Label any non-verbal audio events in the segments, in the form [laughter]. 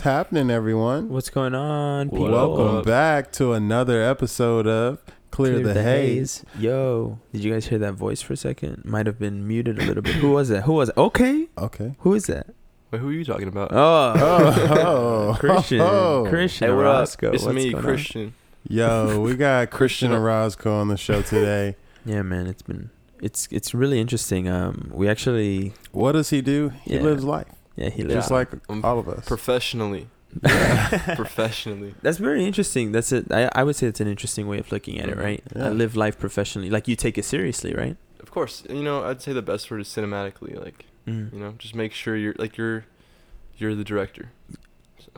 Yo, what's happening, everyone? What's going on? people? Welcome back to another episode of Clear, the, Haze. Yo, did you guys hear that voice for a second? Might have been muted a little bit. Who was that? Who was it? Okay. Okay. Who is that? Wait, who are you talking about? Oh, Oh, [laughs] Christian. oh. Christian hey, what up? Orozco. It's What's me, going on? Christian. Yo, we got [laughs] Christian Christian- Orozco on the show today. [laughs] Yeah, man. It's been it's it's really interesting. Um, we actually What does he do? He Yeah. lives life, yeah he lives. just like Um, all of us. Professionally. [laughs] [laughs] Professionally. That's very interesting. That's it. I I would say it's an interesting way of looking at it, Mhm. right? Yeah. I live life professionally. Like you take it seriously, right? Of course, you know, I'd say the best word is cinematically. Like, Mm. you know, just make sure you're like you're you're the director. So,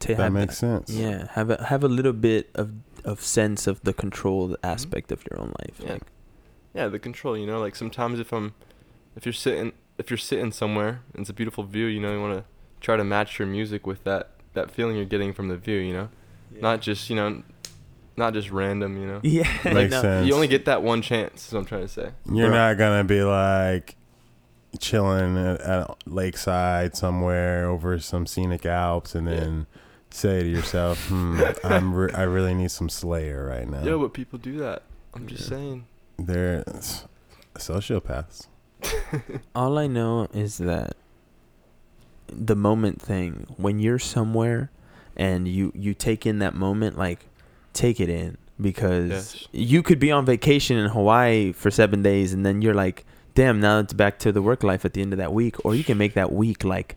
To that have makes sense. Yeah, have a have a little bit of of sense of the control aspect of your own life. Yeah. Like, yeah, the control. You know, like sometimes if I'm, if you're sitting, if you're sitting somewhere and it's a beautiful view, you know, you want to try to match your music with that that feeling you're getting from the view. You know, not just you know, not just random. You know, yeah, Makes no. sense. you only get that one chance. Is what I'm trying to say. You're Bro. not gonna be like chilling at, at lakeside somewhere over some scenic Alps and Yeah. then say to yourself, "Hmm, I'm re- I really need some Slayer right now." Yeah, but people do that. I'm just Yeah. saying. They're sociopaths. [laughs] All I know is that the moment thing when you're somewhere and you you take in that moment like take it in because Yes. you could be on vacation in Hawaii for 7 days and then you're like damn now it's back to the work life at the end of that week. Or you can make that week like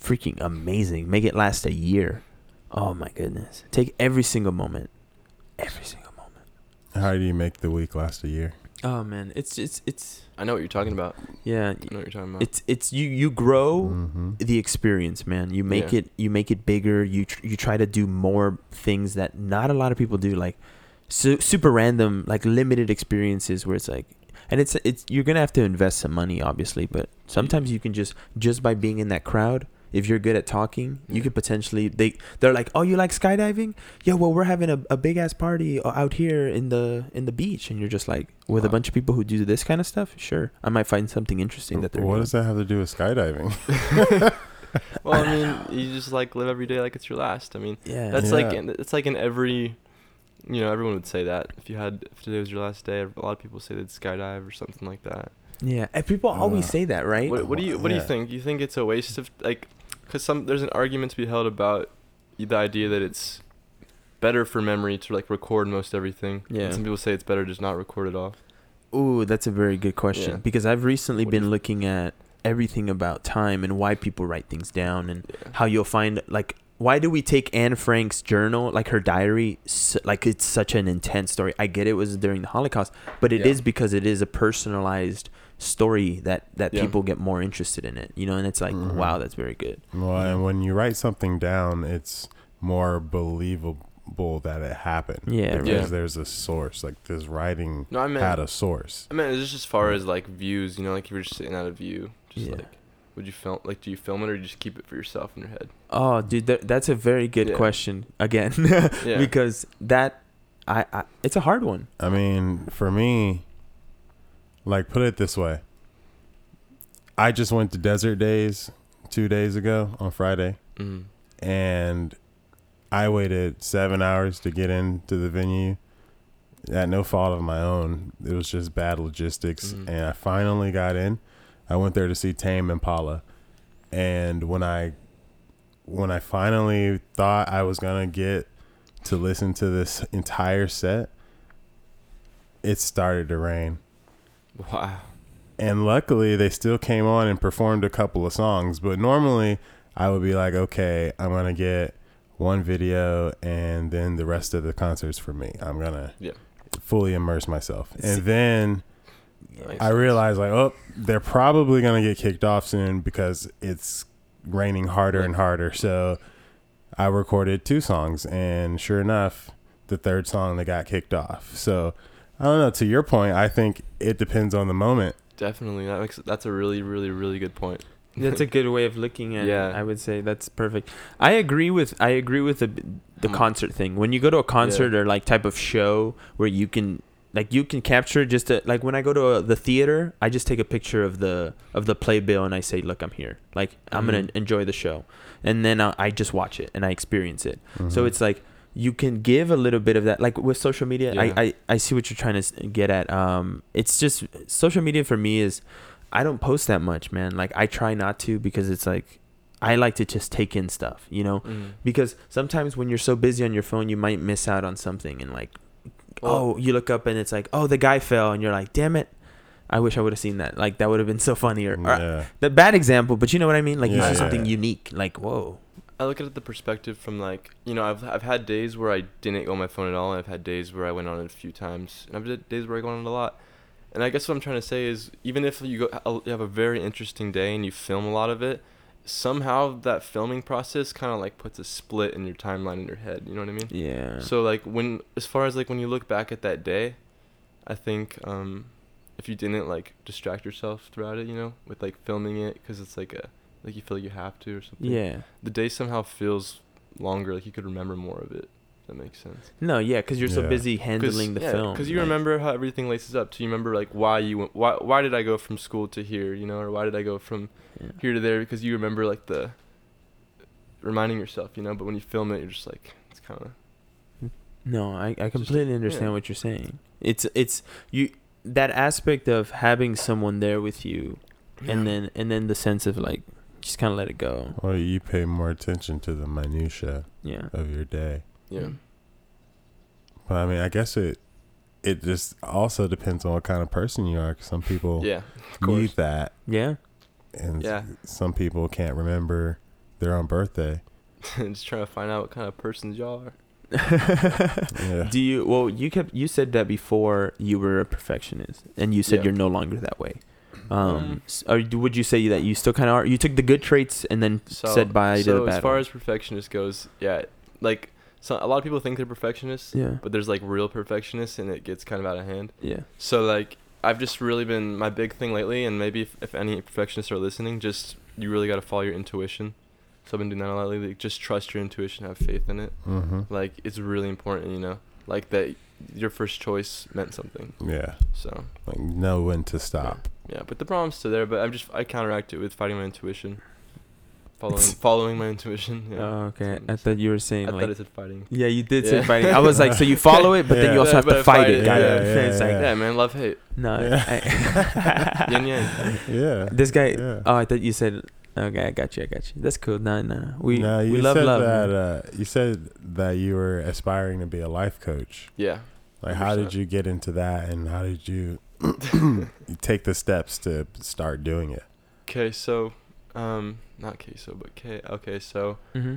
freaking amazing. Make it last a year. Oh my goodness. Take every single moment. Every single moment. How do you make the week last a year? Oh man it's it's it's I know what you're talking about. yeah I know what you're talking about. it's it's you you grow hmm the experience man you make Yeah. it you make it bigger you tr- you try to do more things that not a lot of people do like su- super random like limited experiences where it's like and it's it's you're gonna have to invest some money obviously but sometimes you can just just by being in that crowd if you're good at talking you Yeah. could potentially they they're like oh you like skydiving yeah well we're having a, a big ass party out here in the in the beach and you're just like with a bunch of people who do this kind of stuff sure i might find something interesting that they're What doing. does that have to do with skydiving? [laughs] [laughs] well, I mean, you just like live every day like it's your last. I mean, yeah that's Yeah. like it's like in every, you know, everyone would say that if you had if today was your last day. A lot of people say they'd skydive or something like that. Yeah, and people always Uh, say that, right? What, what do you what do you think? You think it's a waste of like, cause some there's an argument to be held about the idea that it's better for memory to like record most everything. and Yeah. some people say it's better to just not record at all. Ooh, that's a very good question Yeah. because I've recently What been looking at everything about time and why people write things down and Yeah. how you'll find like why do we take Anne Frank's journal, like her diary, s like it's such an intense story. I get it was during the Holocaust, but it is Yeah. because it is a personalized story that that Yeah. people get more interested in it, you know, and it's like, Mhm. wow, that's very good. Well, and when you write something down, it's more believable that it happened. Yeah, because right. there's a source. Like this writing No, I meant had a source. I mean, it's just as far as like views, you know, like if you're just sitting out of view, just Yeah. like, would you film? Like, do you film it or do you just keep it for yourself in your head? Oh, dude, that, that's a very good Yeah. question again, [laughs] Yeah. because that I, I it's a hard one. I mean, for me, like put it this way. I just went to Desert Daze two days ago on Friday, Mm. and I waited seven hours to get into the venue. At no fault of my own, it was just bad logistics, Mhm. and I finally got in. I went there to see Tame Impala, and when I when I finally thought I was gonna get to listen to this entire set, it started to rain. Wow. And luckily, they still came on and performed a couple of songs. But normally, I would be like, okay, I'm going to get one video and then the rest of the concerts for me. I'm going to Yeah. fully immerse myself. And then Nice. I realized, like, oh, they're probably going to get kicked off soon because it's raining harder and harder. So I recorded two songs. And sure enough, the third song, they got kicked off. So I don't know. To your point, I think it depends on the moment. Definitely. That makes that's a really, really, really good point. That's a good way of looking at Yeah. it. I would say that's perfect. I agree with I agree with the the Hmm. concert thing. When you go to a concert or like type of show where you can like you can capture just a, like when I go to a, the theater, I just take a picture of the of the playbill and I say, "Look, I'm here. Like I'm gonna Mhm. enjoy the show," and then I, I just watch it and I experience it. So Mhm. it's like you can give a little bit of that, like with social media. Yeah. I, I I see what you're trying to get at. Um, it's just social media for me is I don't post that much, man. Like I try not to because it's like I like to just take in stuff, you know Mhm. because sometimes when you're so busy on your phone you might miss out on something and like oh you look up and it's like oh the guy fell and you're like damn it i wish i would have seen that like that would have been so funny or, or yeah. the bad example but you know what i mean like you see yeah, something yeah. unique like whoa I look at it the perspective from like you know I've I've had days where I didn't go on my phone at all, and I've had days where I went on it a few times, and I've had days where I go on it a lot. And I guess what I'm trying to say is even if you go you have a very interesting day and you film a lot of it, somehow that filming process kind of like puts a split in your timeline in your head. You know what I mean? yeah So like when as far as like when you look back at that day, I think um if you didn't like distract yourself throughout it, you know, with like filming it cuz it's like a like you feel like you have to or something. yeah The day somehow feels longer like you could remember more of it. If that makes sense. no yeah because you're so Yeah. busy handling the film Cuz you like- remember how everything laces up. So you remember like why you went why why did I go from school to here, you know, or why did I go from yeah. here to there because you remember like the reminding yourself, you know, but when you film it you're just like it's kind of no i, I just- completely understand yeah. what you're saying it's it's you that aspect of having someone there with you and then and then the sense of like just kind of let it go Or you pay more attention to the minutia yeah of your day. yeah. Mm. But I mean, I guess it it just also depends on what kind of person you are. 'cause some people Yeah, of course. need that, yeah and Yeah. some people can't remember their own birthday. [laughs] just trying to find out what kind of persons y'all are. [laughs] Yeah. Do you? Well, you kept you said that before you were a perfectionist, and you said Yeah. you're no longer that way. Um, s- would you say that you still kind of are? You took the good traits and then So, said bye to so the bad. So as far ones. as perfectionist goes, yeah, like so a lot of people think they're perfectionists, yeah, but there's like real perfectionists, and it gets kind of out of hand. yeah, So like I've just really been my big thing lately, and maybe if, if any perfectionists are listening, just you really got to follow your intuition. So I've been doing that a lot lately. Just trust your intuition, have faith in it. Mm-hmm. Like it's really important, you know, like that your first choice meant something. Yeah. So Like know when to stop. Yeah, but the problem's still there. But I'm just I counteract it with fighting my intuition, following [laughs] following my intuition. Yeah. Oh, okay. I thought you were saying I like. thought it said fighting. yeah, you did say Yeah. fighting. I was like, so you follow it, but then Yeah. you also have But to I fight fight it. it, Got yeah, it. yeah, it's like, yeah. Yeah, man, love hate. no. Yeah. I- [laughs] Yin yang. Yeah. this guy. Yeah. Oh, I thought you said. Okay, I got you. I got you. That's cool. No, no, no. We no, you we love said love. that. Uh, you said that you were aspiring to be a life coach. Yeah. Like, how did you get into that, and how did you [coughs] take the steps to start doing it? Okay, so, um, not queso, but K. Okay, so Mm-hmm.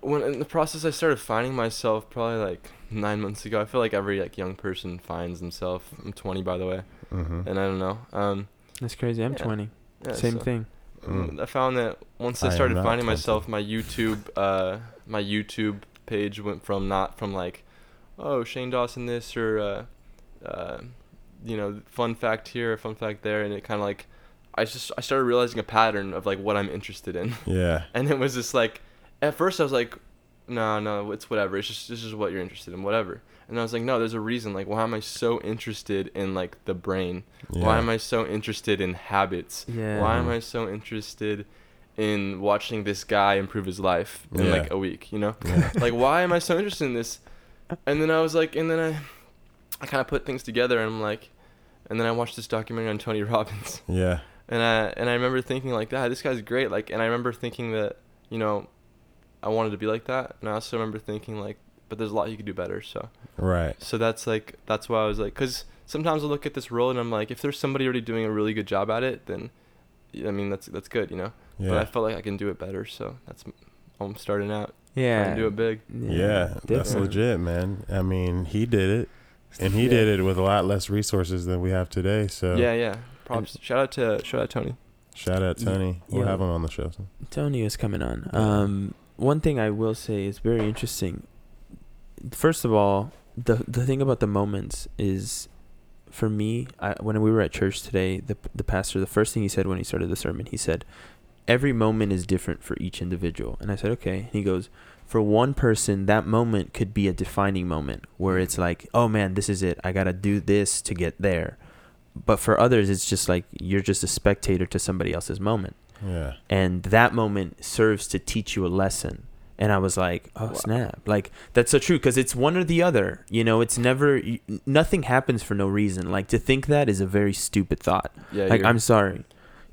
when in the process, I started finding myself probably like nine months ago. I feel like every like young person finds themselves. I'm 20, by the way, Mm-hmm. and I don't know. Um, That's crazy. I'm Yeah. 20. yeah, Same so, thing. Mm. I found that once I I started not finding 20. myself, my YouTube, uh, my YouTube page went from not from like, oh Shane Dawson this or, uh, uh, you know, fun fact here, fun fact there, and it kind of like, I just I started realizing a pattern of like what I'm interested in. [laughs] Yeah. and it was just like at first i was like no no it's whatever it's just this is what you're interested in whatever and i was like no there's a reason like why am i so interested in like the brain yeah. why am i so interested in habits Yeah. why am i so interested in watching this guy improve his life in Yeah. like a week you know Yeah. [laughs] like why am i so interested in this and then i was like and then i i kind of put things together and i'm like and then i watched this documentary on tony [laughs] robbins yeah. and I and I remember thinking like that this guy's great like and I remember thinking that you know I wanted to be like that and I also remember thinking like but there's a lot you could do better so Right. so that's like that's why I was like cuz sometimes I look at this role and I'm like if there's somebody already doing a really good job at it then I mean that's that's good you know Yeah. but I felt like I can do it better so that's I'm starting out Yeah. trying to do it big Yeah, that's legit, man. I mean, he did it, and he Yeah. did it with a lot less resources than we have today. So, yeah yeah props shout out to shout out Tony shout out Ye- Tony. We'll yeah. have him on the show. soon. Tony is coming on. Um, one thing I will say is very interesting. First of all, the the thing about the moments is, for me, I, when we were at church today, the the pastor, the first thing he said when he started the sermon, he said, every moment is different for each individual. And I said, okay. And He goes, for one person, that moment could be a defining moment where it's mm-hmm. like, oh man, this is it. I got to do this to get there. But for others, it's just like you're just a spectator to somebody else's moment. Yeah. And that moment serves to teach you a lesson. And I was like, oh, Wow. snap. Like, that's so true because it's one or the other. You know, it's never, nothing happens for no reason. Like, to think that is a very stupid thought. Yeah, like, I'm sorry.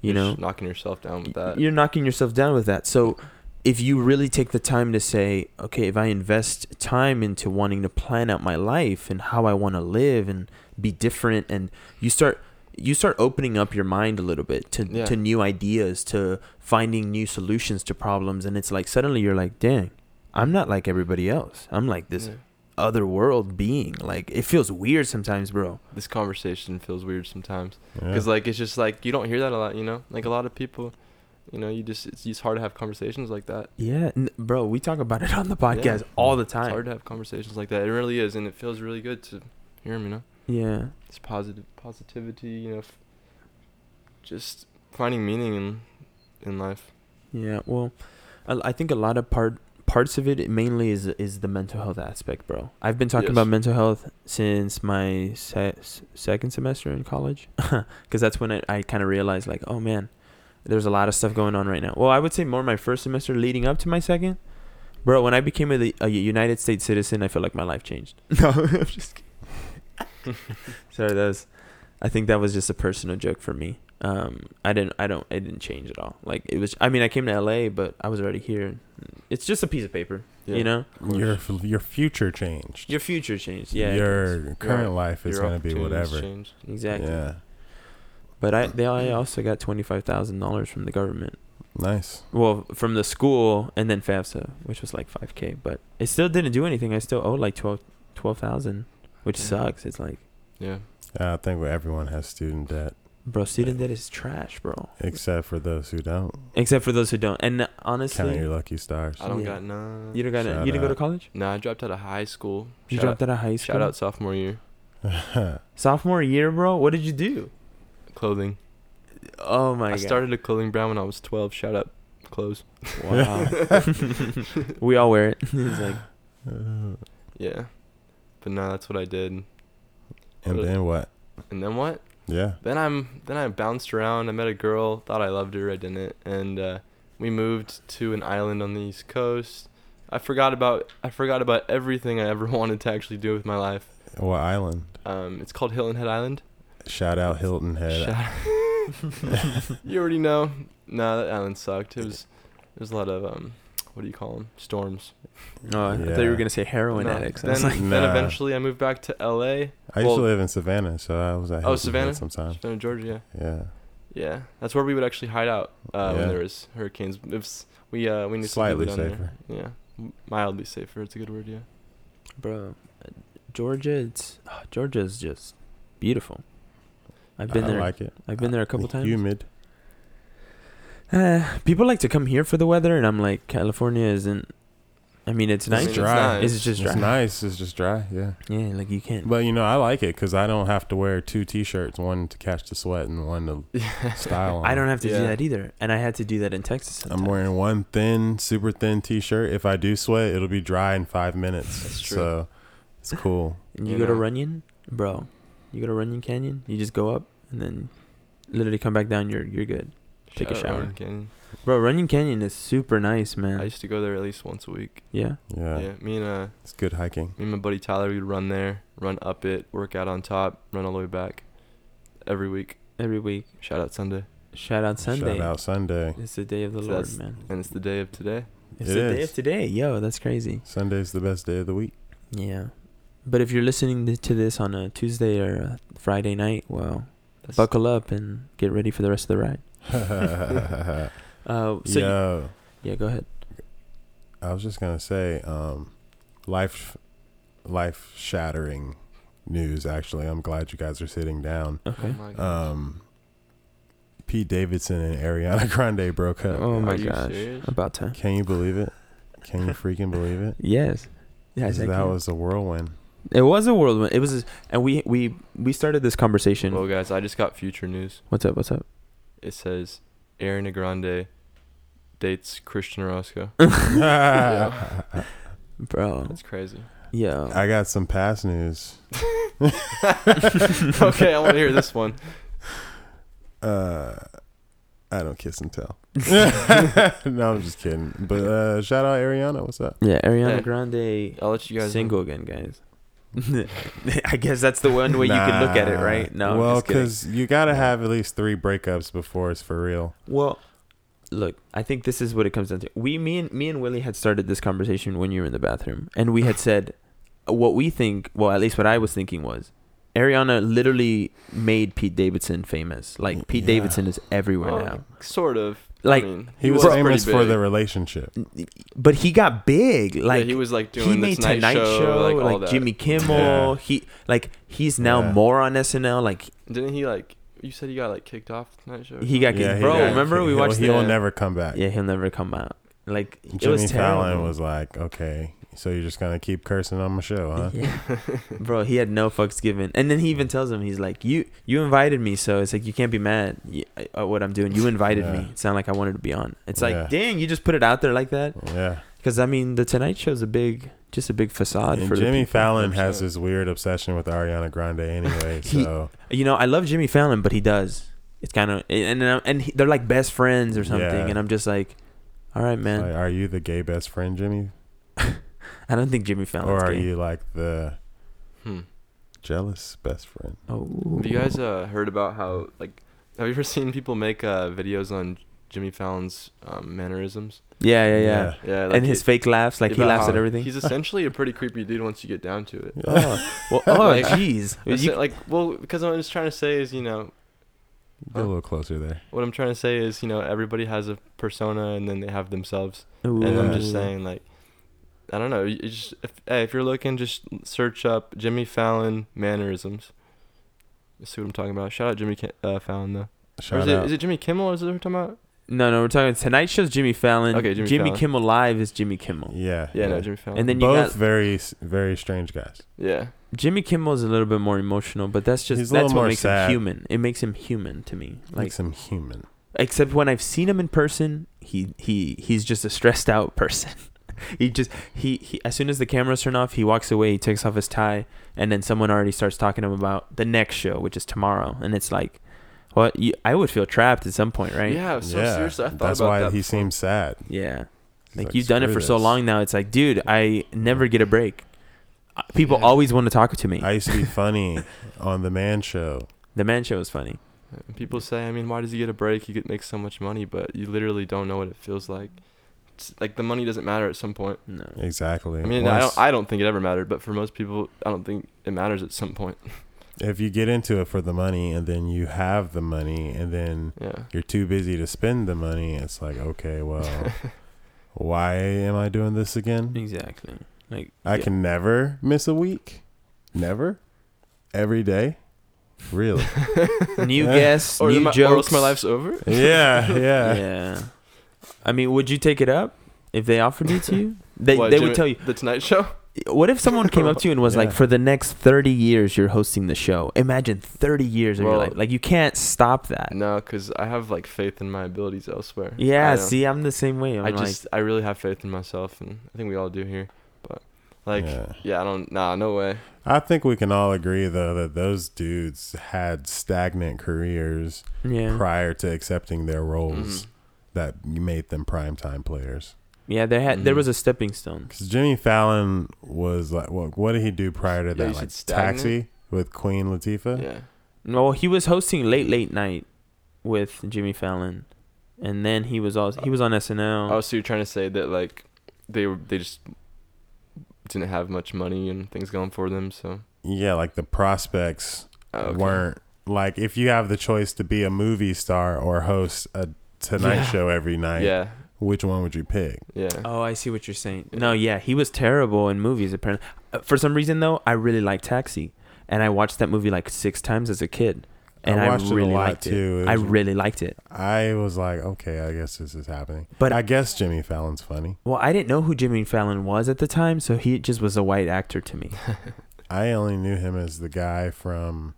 You you're know, knocking yourself down with that. You're knocking yourself down with that. So if you really take the time to say, okay, if I invest time into wanting to plan out my life and how I want to live and be different and you start you start opening up your mind a little bit to, Yeah. to new ideas, to finding new solutions to problems and it's like suddenly you're like, dang, I'm not like everybody else. I'm like this Yeah. Other world being. Like it feels weird sometimes, bro. This conversation feels weird sometimes Yeah. because like it's just like you don't hear that a lot. You know, like a lot of people, you know, you just it's just hard to have conversations like that. Yeah, n- bro, we talk about it [laughs] on the podcast all the time. It's hard to have conversations like that. It really is, and it feels really good to hear them. You know, Yeah. it's positive positivity. You know, f- just finding meaning in in life. Yeah, well, I, I think a lot of part parts of it mainly is is the mental health aspect, bro. I've been talking Yes. about mental health since my se- second semester in college, [laughs] because that's when I, I kind of realized like, oh man, there's a lot of stuff going on right now. Well, I would say more my first semester leading up to my second, bro. When I became a, a United States citizen, I felt like my life changed. [laughs] No, I'm just kidding. [laughs] Sorry, that was. I think that was just a personal joke for me. Um, I didn't, I don't, it didn't change at all. Like it was. I mean, I came to LA, but I was already here. It's just a piece of paper, Yeah. you know. your your future changed. Your future changed. Yeah. your current Your- life is going to be opportunities whatever. change. exactly. Yeah. But I, they, I also got twenty five thousand dollars from the government. Nice. Well, from the school and then FAFSA, which was like five k. But it still didn't do anything. I still owe like 12 12,000, which Yeah. sucks. It's like, Yeah. I think everyone has student debt, bro, student debt is trash, bro. except for those who don't. Except for those who don't. And honestly, Count honestly, your lucky stars. I don't Yeah. got none. you don't got. Shout You didn't go to college. No, I dropped out of high school. You shout dropped out, out of high school. Shout out sophomore year. [laughs] Sophomore year, bro. What did you do? Clothing. Oh my I god. started a clothing brand when I was 12. Shout out clothes. Wow. [laughs] [laughs] we all wear it. it's like Yeah. But no, that's what I did. and then what? And then what? Yeah. Then I'm then I bounced around. I met a girl. Thought I loved her. I didn't. And uh, we moved to an island on the east coast. I forgot about I forgot about everything I ever [laughs] wanted to actually do with my life. What island? Um, it's called Hilton Head Island. Shout out Hilton Head. Shout- [laughs] [laughs] you already know. No, that island sucked. It was there's a lot of um, what do you call them? Storms. Oh, I thought you Yeah. were gonna say heroin No, addicts. I Then, was like, then Nah. eventually I moved back to L.A. I used to live in Savannah, so I was at Oh, Hilton Savannah? Head sometimes. Savannah, Georgia. Yeah. Yeah, that's where we would actually hide out uh, Yeah. when there was hurricanes. If s- we uh, we knew some Slightly down safer. There. Yeah, M- mildly safer. It's a good word. Yeah. bro, uh, Georgia. It's Georgia is just beautiful. I've been I there. like it. I've been there a couple times. Humid. Uh, people like to come here for the weather, and I'm like, California isn't. I mean, it's I nice. mean, It's it's dry. nice. Is it just dry? It's nice. It's just dry. Yeah. Yeah, like you can't. But you know, I like it because I don't have to wear two T-shirts, one to catch the sweat and one to [laughs] style. On. I don't have to do that either, and I had to do that in Texas. I'm wearing one thin, super thin T-shirt. If I do sweat, it'll be dry in five minutes. That's true. So it's cool. And you, You go to. Runyon, bro. You go to Runyon Canyon. You just go up and then literally come back down. You're you're good, Take a Shout out shower. Runyon Canyon. bro. Runyon Canyon is super nice, man. I used to go there at least once a week. yeah. Yeah, Yeah. Me and uh, it's good hiking. me and my buddy Tyler, we'd run there, run up it, work out on top, run all the way back, every week. Every week. Shout out Sunday, Shout out Sunday. Shout out Sunday. It's the day of the So Lord, man. and it's the day of today. It's It the day of today. Yo, that's crazy. Sunday's the best day of the week. Yeah. But if you're listening to this on a Tuesday or a Friday night, well, That's, buckle up and get ready for the rest of the ride. [laughs] Uh, so you- yeah, go ahead. I was just gonna say, um, life, life shattering news. Actually, I'm glad you guys are sitting down. Okay. Oh. Um, Pete Davidson and Ariana [laughs] Grande broke up. Oh my Are gosh. serious? About time. Can you believe it? Can you freaking believe it? Yes. Yes, that can. was a whirlwind. It was a whirlwind. It was, a, and we we we started this conversation. well, guys, I just got future news. what's up? What's up? It says Ariana Grande dates Christian Orozco. [laughs] bro. That's crazy. Yeah. I got some past news. [laughs] okay, I want to hear this one. Uh, I don't kiss and tell. [laughs] no, I'm just kidding. But uh, shout out Ariana. What's up? Yeah, Ariana Yeah. Grande I'll let you guys know. single again, guys. [laughs] I guess that's the one way you can look at it, right? No, well, because you gotta have at least three breakups before it's for real. Well, look, I think this is what it comes down to. We, me and me and Willie had started this conversation when you were in the bathroom, and we had said uh, what we think. Well, at least what I was thinking was, Ariana literally made Pete Davidson famous. Like Pete Yeah. Davidson is everywhere Oh, now. Sort of. Like, I mean, He, was, pretty famous for the relationship. But he got big. Like yeah, he was like doing he the made Tonight, Tonight Show, Show, like, like, all that. Jimmy Kimmel. Yeah. He like he's now Yeah. more on SNL. Like Didn't he like? You said he got like kicked off Tonight Show. he got kicked. he Bro, got- remember we he'll- watched He'll never come back. Yeah, he'll never come out. Like it Jimmy was terrible. Fallon was like, okay, so you're just gonna keep cursing on my show, huh? Yeah. [laughs] Bro, he had no fucks given. And then he even tells him, he's like, "You you invited me, so it's like you can't be mad at uh, uh, what I'm doing. You invited Yeah. me. It's not like I wanted to be on. It's like, Yeah. dang, you just put it out there like that. Yeah. Because I mean, the Tonight Show's a big, just a big facade And for Jimmy. Fallon has 100%. this weird obsession with Ariana Grande anyway. [laughs] He- So You know, I love Jimmy Fallon, but he does. It's kind of and and, and he, they're like best friends or something, Yeah. and I'm just like, all right, man. like, are you the gay best friend, Jimmy, [laughs] I don't think Jimmy Fallon's or are gay. you like the Hmm. jealous best friend? Oh, Have you guys uh, heard about how like? Have you ever [laughs] seen people make uh, videos on Jimmy Fallon's um, mannerisms? Yeah, yeah, yeah. Yeah, like and his it- fake laughs, like he about laughs how at everything. He's [laughs] essentially a pretty creepy dude once you get down to it. oh, well, oh, [laughs] Like- jeez. It's You- like, well, because what I'm just trying to say is, you know, Get a little closer there. what I'm trying to say is, you know, everybody has a persona and then they have themselves. And I'm just Ooh. saying, like, I don't know. You you just if, hey, if you're looking, just search up Jimmy Fallon mannerisms. You see what I'm talking about? Shout out Jimmy Ki- uh, Fallon though. Or Shout is it, out. is it Jimmy Kimmel? Is it what we're talking about? No, no, we're talking Tonight Show's Jimmy Fallon. Okay, Jimmy Fallon. Kimmel Live is Jimmy Kimmel. yeah, Yeah, no, Jimmy Fallon. And then you both got very very strange guys. yeah, Jimmy Kimmel is a little bit more emotional, but that's just He's that's little what more makes sad. him human. It makes him human to me. Like Makes him human. except when I've seen him in person, he he he's just a stressed out person. [laughs] [laughs] he just he, he as soon as the cameras turn off, he walks away, he takes off his tie, and then someone already starts talking to him about the next show, which is tomorrow, and it's like, what? You, I would feel trapped at some point, right? yeah. So yeah, seriously, I thought that's about why that. he before. seems sad. Yeah. He's Like, you've done it "Screw for so long now. It's like, dude, I never get a break. Uh, People Yeah. always want to talk to me. I used to be [laughs] funny on the Man Show. the Man Show is funny. People say, I mean, why does he get a break? He could make so much money, but you literally don't know what it feels like. It's, like the money doesn't matter at some point. No. Exactly. I mean, I don't. I don't think it ever mattered, but for most people, I don't think it matters at some point. [laughs] if you get into it for the money and then you have the money and then Yeah. you're too busy to spend the money, it's like, okay, well, [laughs] why am I doing this again? Exactly. Like I yeah. can never miss a week. Never. Every day. Really? [laughs] new Yeah. guests, or, new then my, jokes. or else my life's over. yeah, yeah. yeah. I mean, would you take it up if they offered it to you? [laughs] They What, they Jimmy- would tell you. the Tonight Show. What if someone came up to you and was like, [laughs] "For the next thirty years, you're hosting the show"? Imagine thirty years of your life. Like you can't stop that. No, because I have like faith in my abilities elsewhere. Yeah. See, I'm the same way. I'm I like, just I really have faith in myself, and I think we all do here. But like, yeah, Yeah. I don't. Nah, no way. I think we can all agree though that those dudes had stagnant careers yeah, prior to accepting their roles Mhm. That made them primetime players. yeah. There had there Mhm. was a stepping stone. Because Jimmy Fallon was like, what, what did he do prior to Yeah, that? Like? Taxi with Queen Latifah. Yeah. Well, he was hosting late late night with Jimmy Fallon, and then he was also he was on SNL. Oh, so you're trying to say that like they were they just didn't have much money and things going for them, so Yeah, like the prospects Oh, okay. weren't like if you have the choice to be a movie star or host a Tonight Yeah. Show every night, Yeah. which one would you pick? Yeah. Oh, I see what you're saying. No, yeah, he was terrible in movies. Apparently, Uh, for some reason though, I really like Taxi, and I watched that movie like six times as a kid, and I, watched really it a lot liked too. it. It I was- really liked it. I was like, okay, I guess this is happening. But- But I guess Jimmy Fallon's funny. Well, I didn't know who Jimmy Fallon was at the time, so he just was a white actor to me. [laughs] I only knew him as the guy from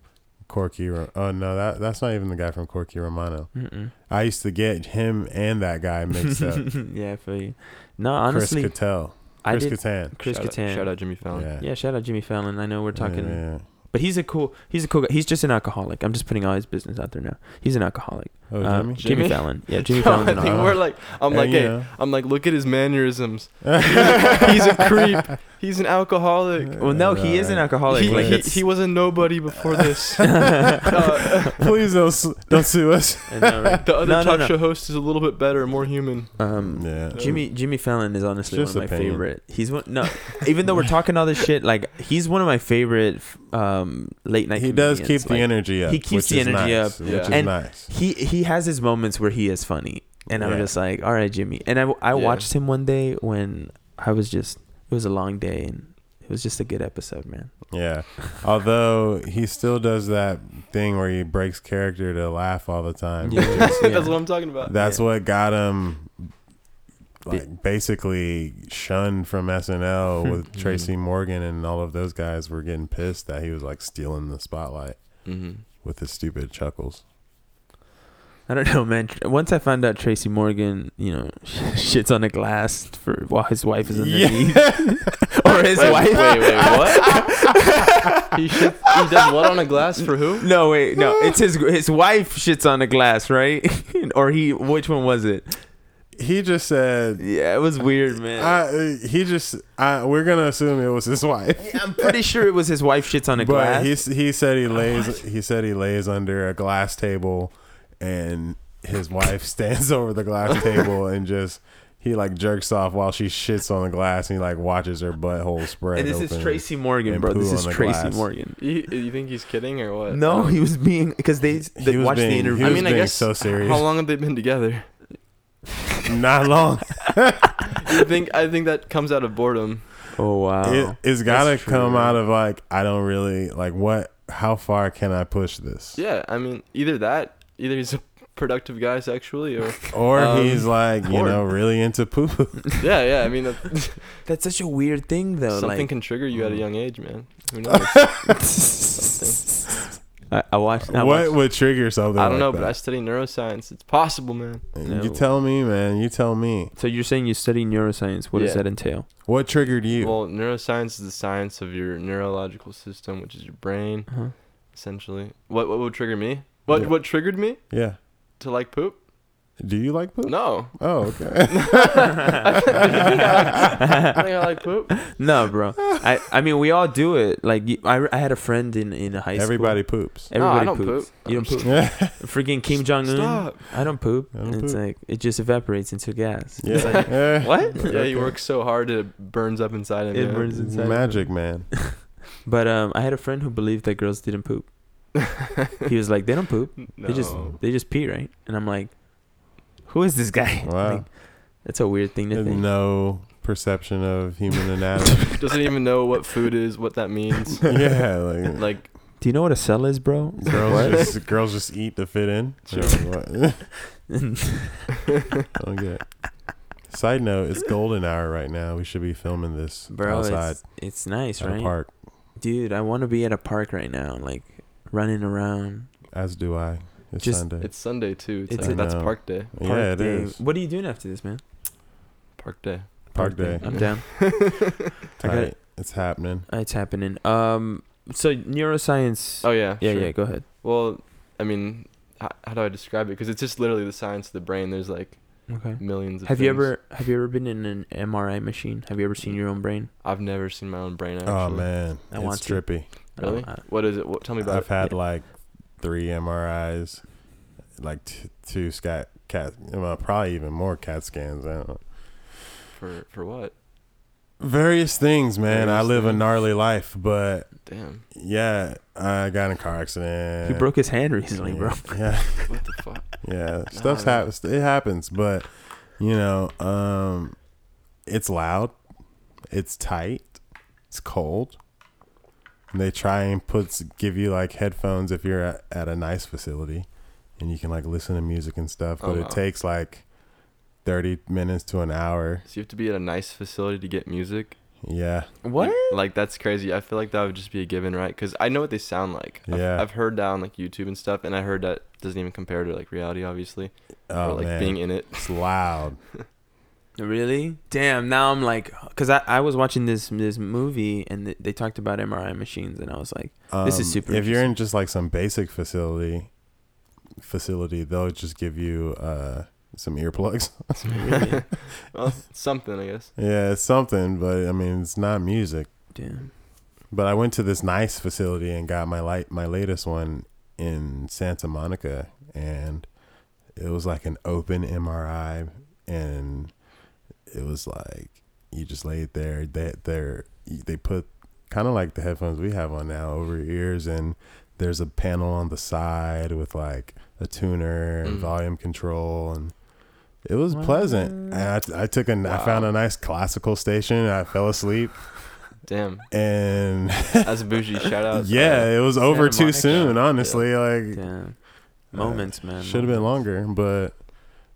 Corky. Ro- Oh no, that that's not even the guy from Corky Romano. Mm-mm. I used to get him and that guy mixed up. [laughs] yeah, for you. No, honestly, Chris Cattell. I Chris did. Kattan. Chris shout Kattan. Out, shout out Jimmy Fallon. Yeah. Yeah, shout out Jimmy Fallon. I know we're talking, Yeah. but he's a cool. He's a cool guy. He's just an alcoholic. I'm just putting all his business out there now. He's an alcoholic. Oh, Um, Jimmy. Jimmy Jimmy? Fallon. Yeah, [laughs] Jimmy No, Fallon's I think we're like, I'm And, like, you hey, know. I'm like, look at his mannerisms. [laughs] He's a creep. He's an alcoholic. Well, no, he is an alcoholic. He, like he, he was a nobody before [laughs] this. Uh, Please don't su- don't sue us. I know, right? the other No, no, talk no. show host is a little bit better, more human. Um, Yeah. Jimmy Jimmy Fallon is honestly one of my opinion. favorite. He's one. No, even though we're talking all this shit, like he's one of my favorite um, late night. He does keep comedians. the energy up. he keeps which the is energy nice, up. which Yeah. is And nice. He he has his moments where he is funny, and I'm Yeah. just like, all right, Jimmy. And I I Yeah. watched him one day when I was just it was a long day and it was just a good episode, man. Yeah. Although he still does that thing where he breaks character to laugh all the time. Yeah. [laughs] That's Yeah. what I'm talking about. That's Yeah. what got him like basically shunned from SNL [laughs] with Mhm. Tracy Morgan and all of those guys were getting pissed that he was like stealing the spotlight hmm with his stupid chuckles. I don't know, man. Once I found out Tracy Morgan, you know, [laughs] shits on a glass for while his wife is underneath, [laughs] or his Wait, wife. wait, wait, what? [laughs] he shit, he does what on a glass for who? No, wait, no. It's his his wife shits on a glass, right? or he? Which one was it? He just said Yeah, it was weird, man. I, he just I, we're gonna assume it was his wife. I'm pretty sure it was his wife shits on a but glass. he he said he lays he said he lays under a glass table and his wife [laughs] stands over the glass table and just he like jerks off while she shits on the glass and he like watches her butthole spread. and this is. Tracy Morgan, bro. This is Tracy glass. Morgan. You, you think he's kidding or what? No, he was being because they, they He was watched being- the he interview. I was mean, I guess. so serious. How long have they been together? [laughs] Not long. [laughs] You think? I think that comes out of boredom. oh wow. it, it's gotta come out of like I don't really like what. How far can I push this? Yeah, I mean, either that, either he's a productive guy sexually, or Or Um, he's like you or- know really into poo poo. [laughs] yeah, yeah. I mean, that, [laughs] That's such a weird thing, though. something like, can trigger you at a young age, man. Who [laughs] knows? I, I watched. I what watched would trigger something? I don't like know, that? but I study neuroscience. It's possible, man. No. You tell me, man. You tell me. so you're saying you study neuroscience? What does that entail? What triggered you? Well, neuroscience is the science of your neurological system, which is your brain, Uh-huh. essentially. What what would trigger me? What Yeah. what triggered me yeah. to like poop? Do you like poop? No. Oh, okay. I [laughs] think I like poop. No, bro. I I mean, we all do it. Like I, I had a friend in in high school. Everybody poops. No, I Everybody don't poops. poop. You don't poop. Yeah. Freaking Kim Jong Un. Stop. I don't poop. I don't it's poop. like it just evaporates into gas. Yeah. Like, Yeah. [laughs] what? Yeah, he Okay. works so hard it burns up inside him. It yeah. burns inside. Magic, man. [laughs] But um, I had a friend who believed that girls didn't poop. He was like, they don't poop. no. [laughs] They just they just pee, right? And I'm like, who is this guy? [laughs] Wow. Like, that's a weird thing to think. no perception of human anatomy. [laughs] doesn't even know what food is, what that means. yeah, like Like Do you know what a cell is, bro? girls just girls just eat to fit in. Sure. What? Don't get it. Side note, it's golden hour right now. We should be filming this bro, outside it's, it's nice, at a right? park. Dude, I want to be at a park right now, like running around. As do I. It's Just- Sunday. it's Sunday too. It's, It's like, a- that's I know. park day. yeah, Park it day. is. What are you doing after this, man? Park day. Park day. I'm down. I [laughs] got [laughs] Tight. it. It's happening. It's happening. Um, so neuroscience. Oh yeah. yeah, sure. yeah. Go ahead. Well, I mean, how, how do I describe it? Because it's just literally the science of the brain. There's like Okay. millions of. Have you things. ever have you ever been in an MRI machine? Have you ever seen your own brain? I've never seen my own brain. Actually. Oh man, I it's want to. trippy. Really? Uh, what is it? What, tell me about I've it. had Yeah. like three MRIs, like t- two scat cat, well, probably even more CAT scans. I don't know. For for what? Various things, man. I Various live a gnarly life, but Damn. yeah, I got in a car accident. He broke his hand recently, bro. Yeah, [laughs] What [laughs] the fuck? yeah. Stuff's man. happens. It happens, but you know, um, it's loud, it's tight, it's cold. And they try and put give you like headphones if you're at, at a nice facility, and you can like listen to music and stuff. Oh, But wow. it takes like thirty minutes to an hour. So you have to be at a nice facility to get music. Yeah. What? Like, like, that's crazy. I feel like that would just be a given, right? Because I know what they sound like. I've, Yeah. I've heard that on like YouTube and stuff, and I heard that doesn't even compare to like reality, obviously, Oh or like man, being in it. it's loud. [laughs] Really? Damn. Now I'm like, cause I, I was watching this this movie and th- they talked about MRI machines and I was like, This is Um, super If you're in just like some basic facility, facility, they'll just give you uh some earplugs. [laughs] [laughs] well, something, I guess. yeah, it's something, but I mean, it's not music. Damn. But I went to this nice facility and got my light my latest one in Santa Monica and it was like an open MRI and it was like you just laid there they they they put kind of like the headphones we have on now over your ears and there's a panel on the side with like a tuner and Mm. volume control and it was pleasant and I, I took a I found a nice classical station and I fell asleep [laughs] Damn, and that's a bougie. [laughs] Shout out. yeah, uh, it was over too soon. Honestly, like Damn. Moments, man. should have been longer, but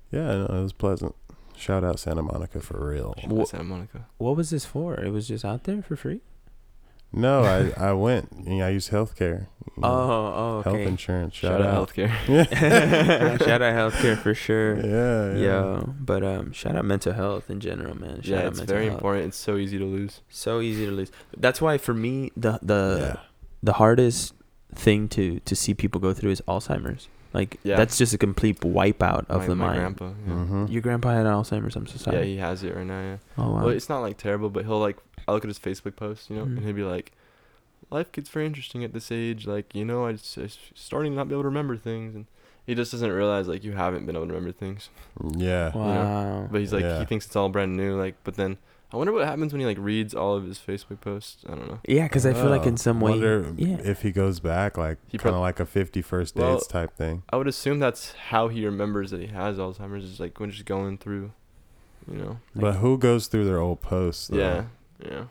yeah, no, it was pleasant. Shout out Santa Monica for real. shout out Santa Monica. What was this for? It was just out there for free? No, I [laughs] I went. You know, I used healthcare. you know, Oh, oh, okay. health insurance. Shout, Shout, out out. healthcare. [laughs] Yeah. [laughs] shout out healthcare for sure. Yeah, yeah. Yo, but um, shout out mental health in general, man. Shout yeah, out it's mental very health. important. It's so easy to lose. So easy to lose. That's why for me, the the yeah. the hardest thing to to see people go through is Alzheimer's. Like Yeah. that's just a complete wipeout of my, the my mind. grandpa. Yeah. hmm Your grandpa had Alzheimer's. I'm so sorry. yeah, he has it right now. Yeah. oh wow. Well, it's not like terrible, but he'll like I look at his Facebook posts, you know, Mhm. and he'll be like, "Life gets very interesting at this age. Like, you know, I just, I'm starting to not be able to remember things, and he just doesn't realize like you haven't been able to remember things. Yeah. wow. But he's like, Yeah. he thinks it's all brand new. Like, but then I wonder what happens when he like reads all of his Facebook posts. I don't know. yeah, because I feel like in Oh, some way, wonder yeah. if he goes back, like He kind of like a 50 first Well, dates type thing. I would assume that's how he remembers that he has Alzheimer's. Is like when just going through, you know. but who goes through their old posts? Though? Yeah, yeah.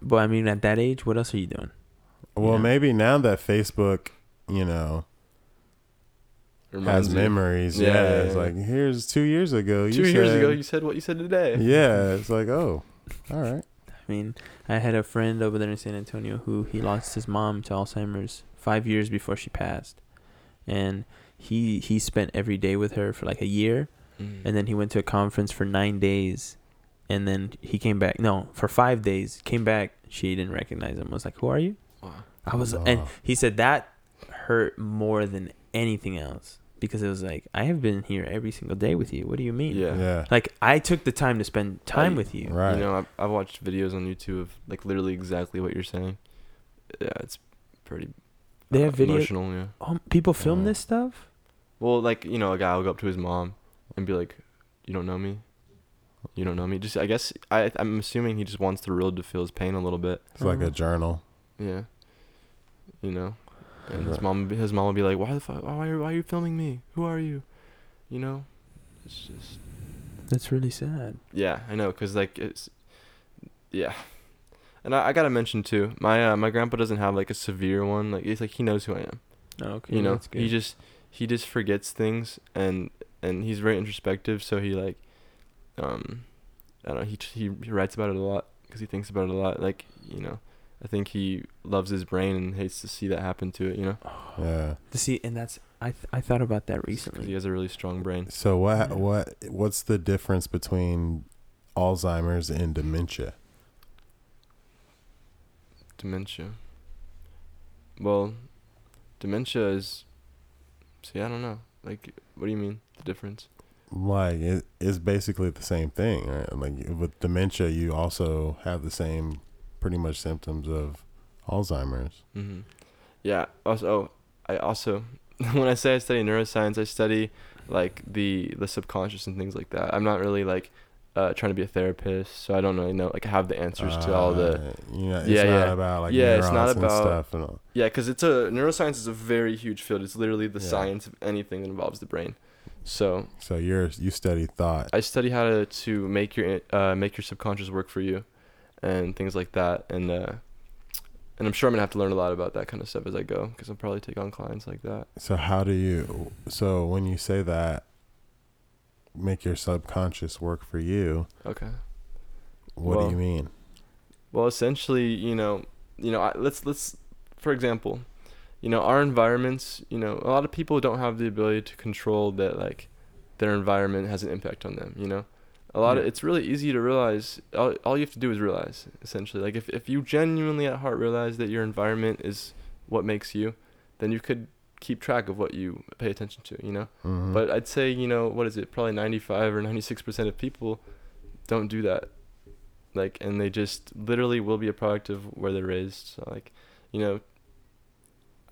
But I mean, at that age, what else are you doing? Well, Yeah. maybe now that Facebook, you know, Reminds has you. memories. Yeah, Yeah, yeah, it's like here's two years ago. You Two years said- ago, you said what you said today. [laughs] yeah, it's like oh, all right. I mean, I had a friend over there in San Antonio who he lost his mom to Alzheimer's five years before she passed, and he he spent every day with her for like a year, Mm. and then he went to a conference for nine days, and then he came back. No, for five days, came back. She didn't recognize him. Was like, "Who are you?" Wow. I was, and he said that hurt more than anything else because it was like, I have been here every single day with you. What do you mean? Yeah. Yeah, Like I took the time to spend time I- with you. right. You know, I've, I've watched videos on YouTube of like literally exactly what you're saying. Yeah, it's pretty. They uh, have video- Emotional, yeah. Oh, people film Oh. this stuff. Well, like you know, a guy will go up to his mom and be like, "You don't know me. You don't know me." Just I guess I I'm assuming he just wants the world to feel his pain a little bit. it's like a journal. Yeah. You know, and his mom his mom will be like, "Why the fuck? Why are, why are you filming me? Who are you?" You know, it's just. That's really sad. Yeah, I know, cause like it's, yeah, and I, I gotta mention too, my uh, my grandpa doesn't have like a severe one. Like it's like he knows who I am. Okay, You know, he just he just forgets things, and and he's very introspective. So he like, um, I don't know. He he, he writes about it a lot because he thinks about it a lot. Like you know, I think he loves his brain and hates to see that happen to it. You know, Yeah. to see, and that's I th- I thought about that recently. he has a really strong brain. So what Yeah. what what's the difference between Alzheimer's and dementia? Dementia. Well, dementia is. See, I don't know. Like, what do you mean the difference? Like it is basically the same thing, right? Like with dementia, you also have the same pretty much symptoms of Alzheimer's. hmm Yeah. Also, oh, I also [laughs] when I say I study neuroscience, I study like the the subconscious and things like that. I'm not really like uh, trying to be a therapist, so I don't really know like have the answers to all the Uh, you know, it's Yeah, not yeah. about like Yeah, it's not about- stuff and all. yeah, because it's a neuroscience is a very huge field. It's literally the Yeah. science of anything that involves the brain. So So you're you study thought. I study how to to make your uh make your subconscious work for you, and things like that. And uh, and I'm sure I'm gonna have to learn a lot about that kind of stuff as I go, because I'll probably take on clients like that. So how do you? So when you say that, make your subconscious work for you. Okay. What Well- do you mean? Well, essentially, you know, you know, I, let's let's, for example, you know, our environments. You know, a lot of people don't have the ability to control that, like, their environment has an impact on them. You know, a lot of it's really easy to realize. All, all you have to do is realize, essentially. Like, if if you genuinely at heart realize that your environment is what makes you, then you could keep track of what you pay attention to. You know. Mhm. But I'd say, you know, what is it? Probably 95 or 96% of people don't do that. Like, and they just literally will be a product of where they're raised. So, like, you know,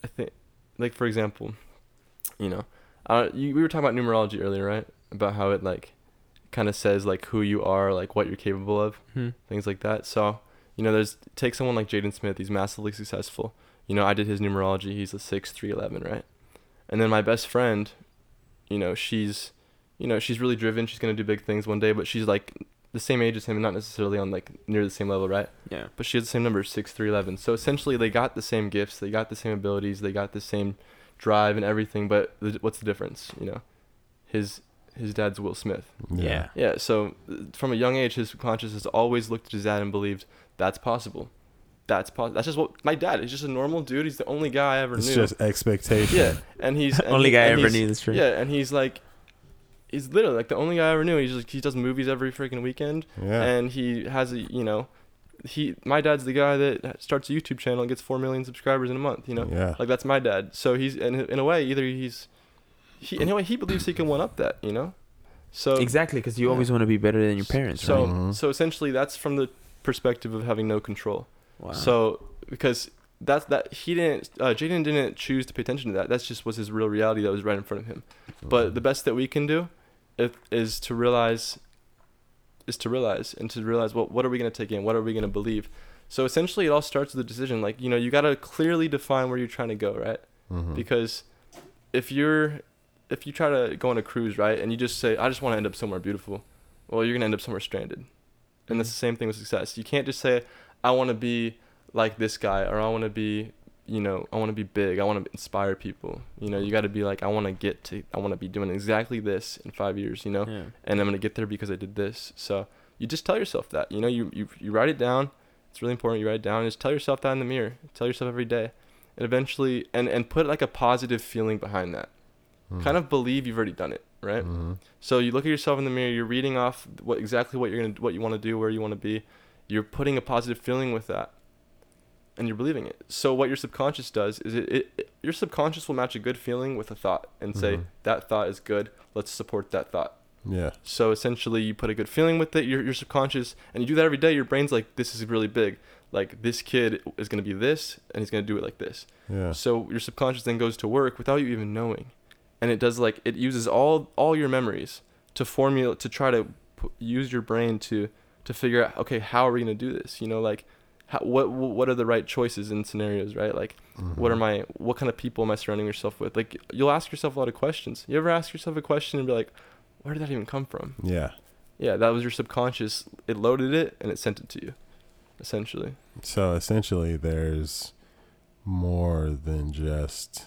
I think, like, for example, you know, uh, you, we were talking about numerology earlier, right? About how it, like, kind of says, like, who you are, like, what you're capable of, Hmm. things like that. So, you know, there's, take someone like Jaden Smith, he's massively successful. You know, I did his numerology, he's a 6, 3, 11, right? And then my best friend, you know, she's, you know, she's really driven. She's gonna do big things one day, but she's like the same age as him, not necessarily on like near the same level, right? Yeah. But she has the same number, six, three, eleven. So essentially, they got the same gifts, they got the same abilities, they got the same drive and everything. But the, what's the difference? You know, his his dad's Will Smith. Yeah. Yeah. So from a young age, his subconscious has always looked at his dad and believed that's possible. That's possible. That's just what my dad is. Just a normal dude. He's the only guy I ever It's knew. just expectation. yeah, and he's [laughs] and Only he- guy I ever knew. That's true. yeah, and he's like, he's literally like the only guy I ever knew. He's like he does movies every freaking weekend, Yeah. and he has a you know, he my dad's the guy that starts a YouTube channel and gets four million subscribers in a month. You know, Yeah. like that's my dad. So he's in in a way either he's, he in a way he believes he can one up that. You know, so Exactly, because you Yeah. always want to be better than your parents, so right? Mhm. so essentially that's from the perspective of having no control. Wow. So because that's that he didn't uh, Jaden didn't choose to pay attention to that. That's just was his real reality that was right in front of him. But the best that we can do if, is to realize is to realize and to realize what what are we going to take in? What are we going to believe? So essentially it all starts with a decision. Like, you know, you got to clearly define where you're trying to go, right? Mhm. Because if you're if you try to go on a cruise, right, and you just say I just want to end up somewhere beautiful, well, you're going to end up somewhere stranded. And that's mm-hmm. the same thing with success. You can't just say I want to be like this guy or I want to be you know, I want to be big. I want to inspire people. You know, you got to be like, I want to get to, I want to be doing exactly this in five years, you know, yeah. and I'm going to get there because I did this. So you just tell yourself that, you know, you, you, you write it down. It's really important. You write it down just tell yourself that in the mirror. Tell yourself every day. And eventually, and, and put like a positive feeling behind that. Mhm. Kind of believe you've already done it, right? Mhm. So you look at yourself in the mirror. You're reading off what exactly what you're gonna, what you want to do, where you want to be. You're putting a positive feeling with that, and you're believing it. So what your subconscious does is it, it, it your subconscious will match a good feeling with a thought and say Mhm. that thought is good. Let's support that thought. Yeah. So essentially, you put a good feeling with it. Your your subconscious, and you do that every day. Your brain's like, this is really big. Like this kid is gonna be this, and he's gonna do it like this. Yeah. So your subconscious then goes to work without you even knowing, and it does like it uses all all your memories to formula to try to p- use your brain to to figure out okay how are we gonna do this? You know like how, what what are the right choices in scenarios right? Like what mm-hmm. are my what kind of people am I surrounding yourself with? Like you'll ask yourself a lot of questions. You ever ask yourself a question and be like, where did that even come from? Yeah. Yeah, that was your subconscious. It loaded it and it sent it to you, essentially. So essentially, there's more than just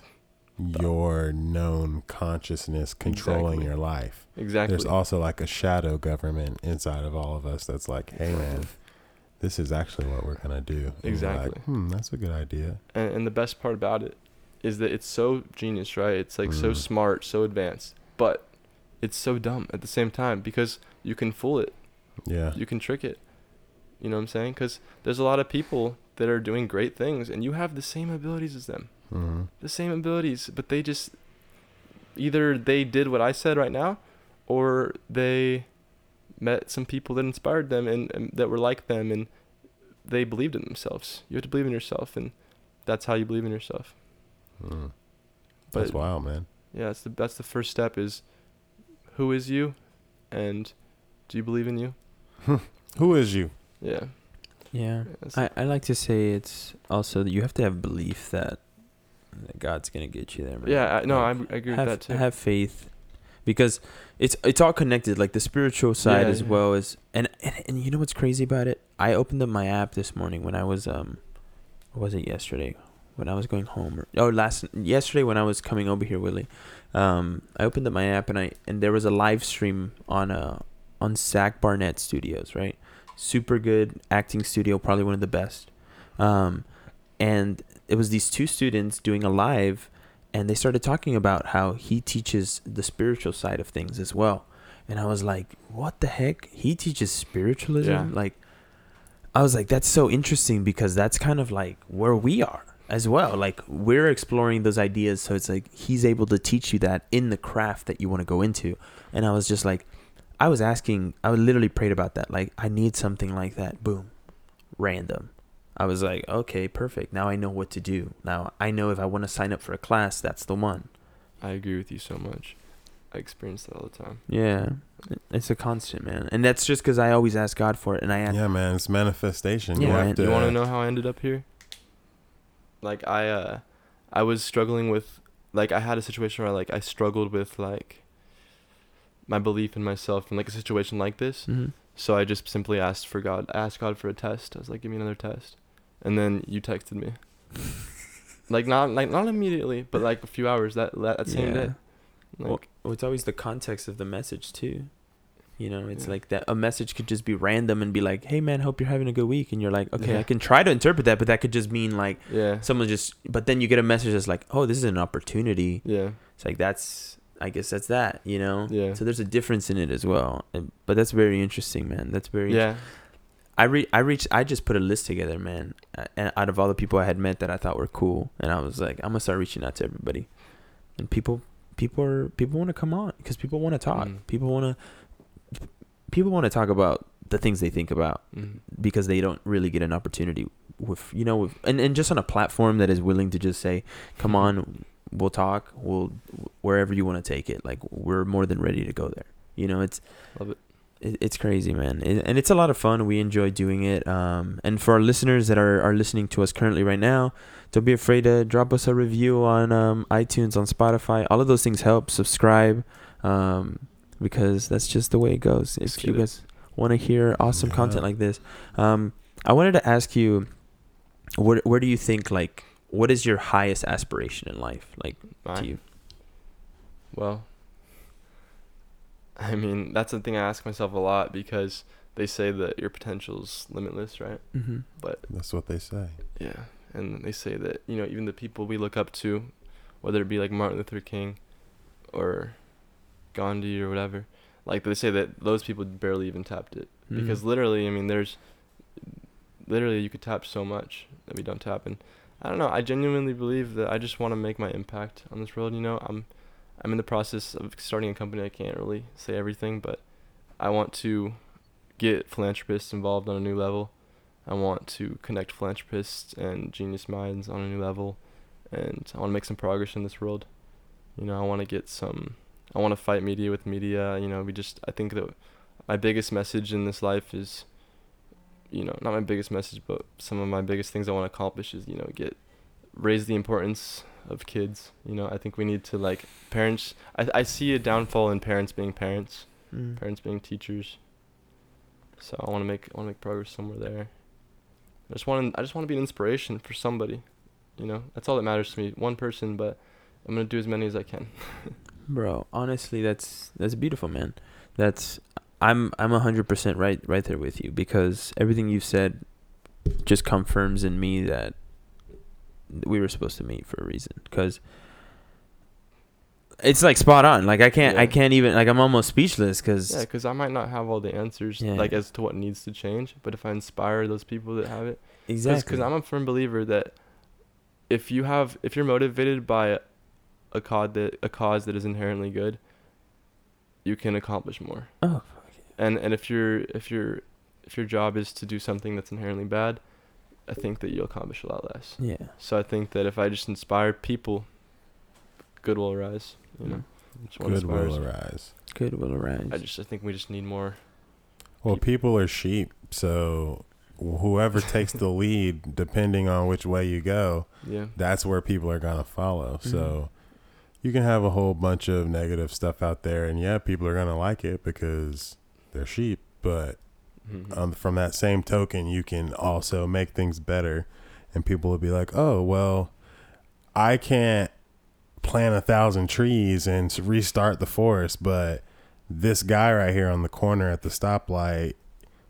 your known consciousness controlling Exactly. your life. Exactly. There's also like a shadow government inside of all of us that's like, hey man, this is actually what we're gonna do. And Exactly. Like, hmm, that's a good idea. and, and the best part about it is that it's so genius, right? It's like so Mm. smart, so advanced, but it's so dumb at the same time because you can fool it, Yeah. you can trick it. You know what I'm saying? Because there's a lot of people that are doing great things, and you have the same abilities as them, hmm the same abilities, but they just either they did what I said right now, or they met some people that inspired them and, and that were like them, and they believed in themselves. You have to believe in yourself, and that's how you believe in yourself. Mm. That's But- wild, man. Yeah, that's the that's the first step is who is you and do you believe in you? [laughs] Who is you? Yeah. Yeah. Yes. I, I like to say it's also that you have to have belief that, that God's gonna get you there, man. yeah, I, no, I, Like, I agree have, with that too. Have faith, because it's it's all connected. Like the spiritual side Yeah, as yeah. well as and, and and you know what's crazy about it? I opened up my app this morning when I was um, was it yesterday? When I was going home, or, oh, last yesterday when I was coming over here, Willie, um, I opened up my app and I and there was a live stream on uh on Zak Barnett Studios, right? super good acting studio, probably one of the best. Um, and it was these two students doing a live, and they started talking about how he teaches the spiritual side of things as well. And I was like, what the heck? He teaches spiritualism? Yeah. Like, I was like, that's so interesting because that's kind of like where we are as well. Like, we're exploring those ideas. So it's like he's able to teach you that in the craft that you want to go into. And I was just like, I was asking, I literally prayed about that. Like, I need something like that. Boom. Random. I was like, okay, perfect. Now I know what to do. Now I know if I want to sign up for a class, that's the one. I agree with you so much. I experience that all the time. Yeah. It's a constant, man. And that's just because I always ask God for it. And I ask, Yeah, man, it's manifestation. Yeah, you man. to. You want to know how I ended up here? Like I uh I was struggling with like I had a situation where like I struggled with like my belief in myself in like a situation like this. hmm So I just simply asked for God. I asked God for a test. I was like, "Give me another test." And then you texted me. like not like not immediately, but like a few hours that that, that same day. Like Well, well, it's always the context of the message too. You know, it's Yeah. like that a message could just be random and be like, "Hey man, hope you're having a good week." And you're like, "Okay, Yeah. I can try to interpret that, but that could just mean like yeah. someone just but then you get a message that's like, "Oh, this is an opportunity." Yeah. It's like that's I guess that's that, you know. Yeah. So there's a difference in it as well. But that's very interesting, man. That's very Yeah. I re- I reached I just put a list together, man. uh, And out of all the people I had met that I thought were cool, and I was like, I'm gonna start reaching out to everybody. And people people are people want to come on because people want to talk. Mm. People want to people want to talk about the things they think about Mhm. because they don't really get an opportunity with you know with, and and just on a platform that is willing to just say, "Come on, we'll talk. We'll wherever you want to take it. Like we're more than ready to go there." You know, it's Love it. It, it's crazy, man, and it's a lot of fun. We enjoy doing it. Um, and for our listeners that are, are listening to us currently right now, don't be afraid to drop us a review on um, iTunes, on Spotify. All of those things help. Subscribe, um, because that's just the way it goes. Let's if you it. guys want to hear awesome Yeah. content like this, um, I wanted to ask you, where where do you think like what is your highest aspiration in life, like to you? Well, [laughs] I mean, that's the thing I ask myself a lot because they say that your potential's limitless, right? Mm-hmm. But That's what they say. yeah, and they say that, you know, even the people we look up to, whether it be like Martin Luther King or Gandhi or whatever, like they say that those people barely even tapped it. Mm-hmm. Because literally, I mean, there's literally you could tap so much that we don't tap and I don't know, I genuinely believe that I just want to make my impact on this world, you know. I'm I'm in the process of starting a company. I can't really say everything, but I want to get philanthropists involved on a new level. I want to connect philanthropists and genius minds on a new level, and I want to make some progress in this world. You know, I want to get some. I want to fight media with media. You know, we just. I think that my biggest message in this life is, you know, not my biggest message, but some of my biggest things I want to accomplish is, you know, get raise the importance of kids. You know, I think we need to like parents. I I see a downfall in parents being parents, Mm-hmm. parents being teachers. So I want to make I want to make progress somewhere there. I just want to I just want to be an inspiration for somebody. You know, that's all that matters to me. One person, but I'm gonna do as many as I can. [laughs] bro honestly that's that's beautiful man that's i'm i'm 100% right right there with you because everything you've said just confirms in me that we were supposed to meet for a reason because it's like spot on like i can't i can't even like i'm almost speechless because Yeah, because I might not have all the answers Yeah. like as to what needs to change, but if I inspire those people that have it, exactly because I'm a firm believer that if you have if you're motivated by a cause that a cause that is inherently good, you can accomplish more. oh And and if you're if your if your job is to do something that's inherently bad, I think that you'll accomplish a lot less. yeah So I think that if I just inspire people, good will arise. You know, Just what Good inspires will arise. good will arise I just I think we just need more. Well, People- people are sheep, so whoever takes the [laughs] lead, depending on which way you go, Yeah. that's where people are gonna follow. Mm-hmm. So you can have a whole bunch of negative stuff out there, and yeah, people are gonna like it because they're sheep. But Mhm. um, from that same token, you can also make things better, and people will be like, "Oh, well, I can't plant a thousand trees and restart the forest, but this guy right here on the corner at the stoplight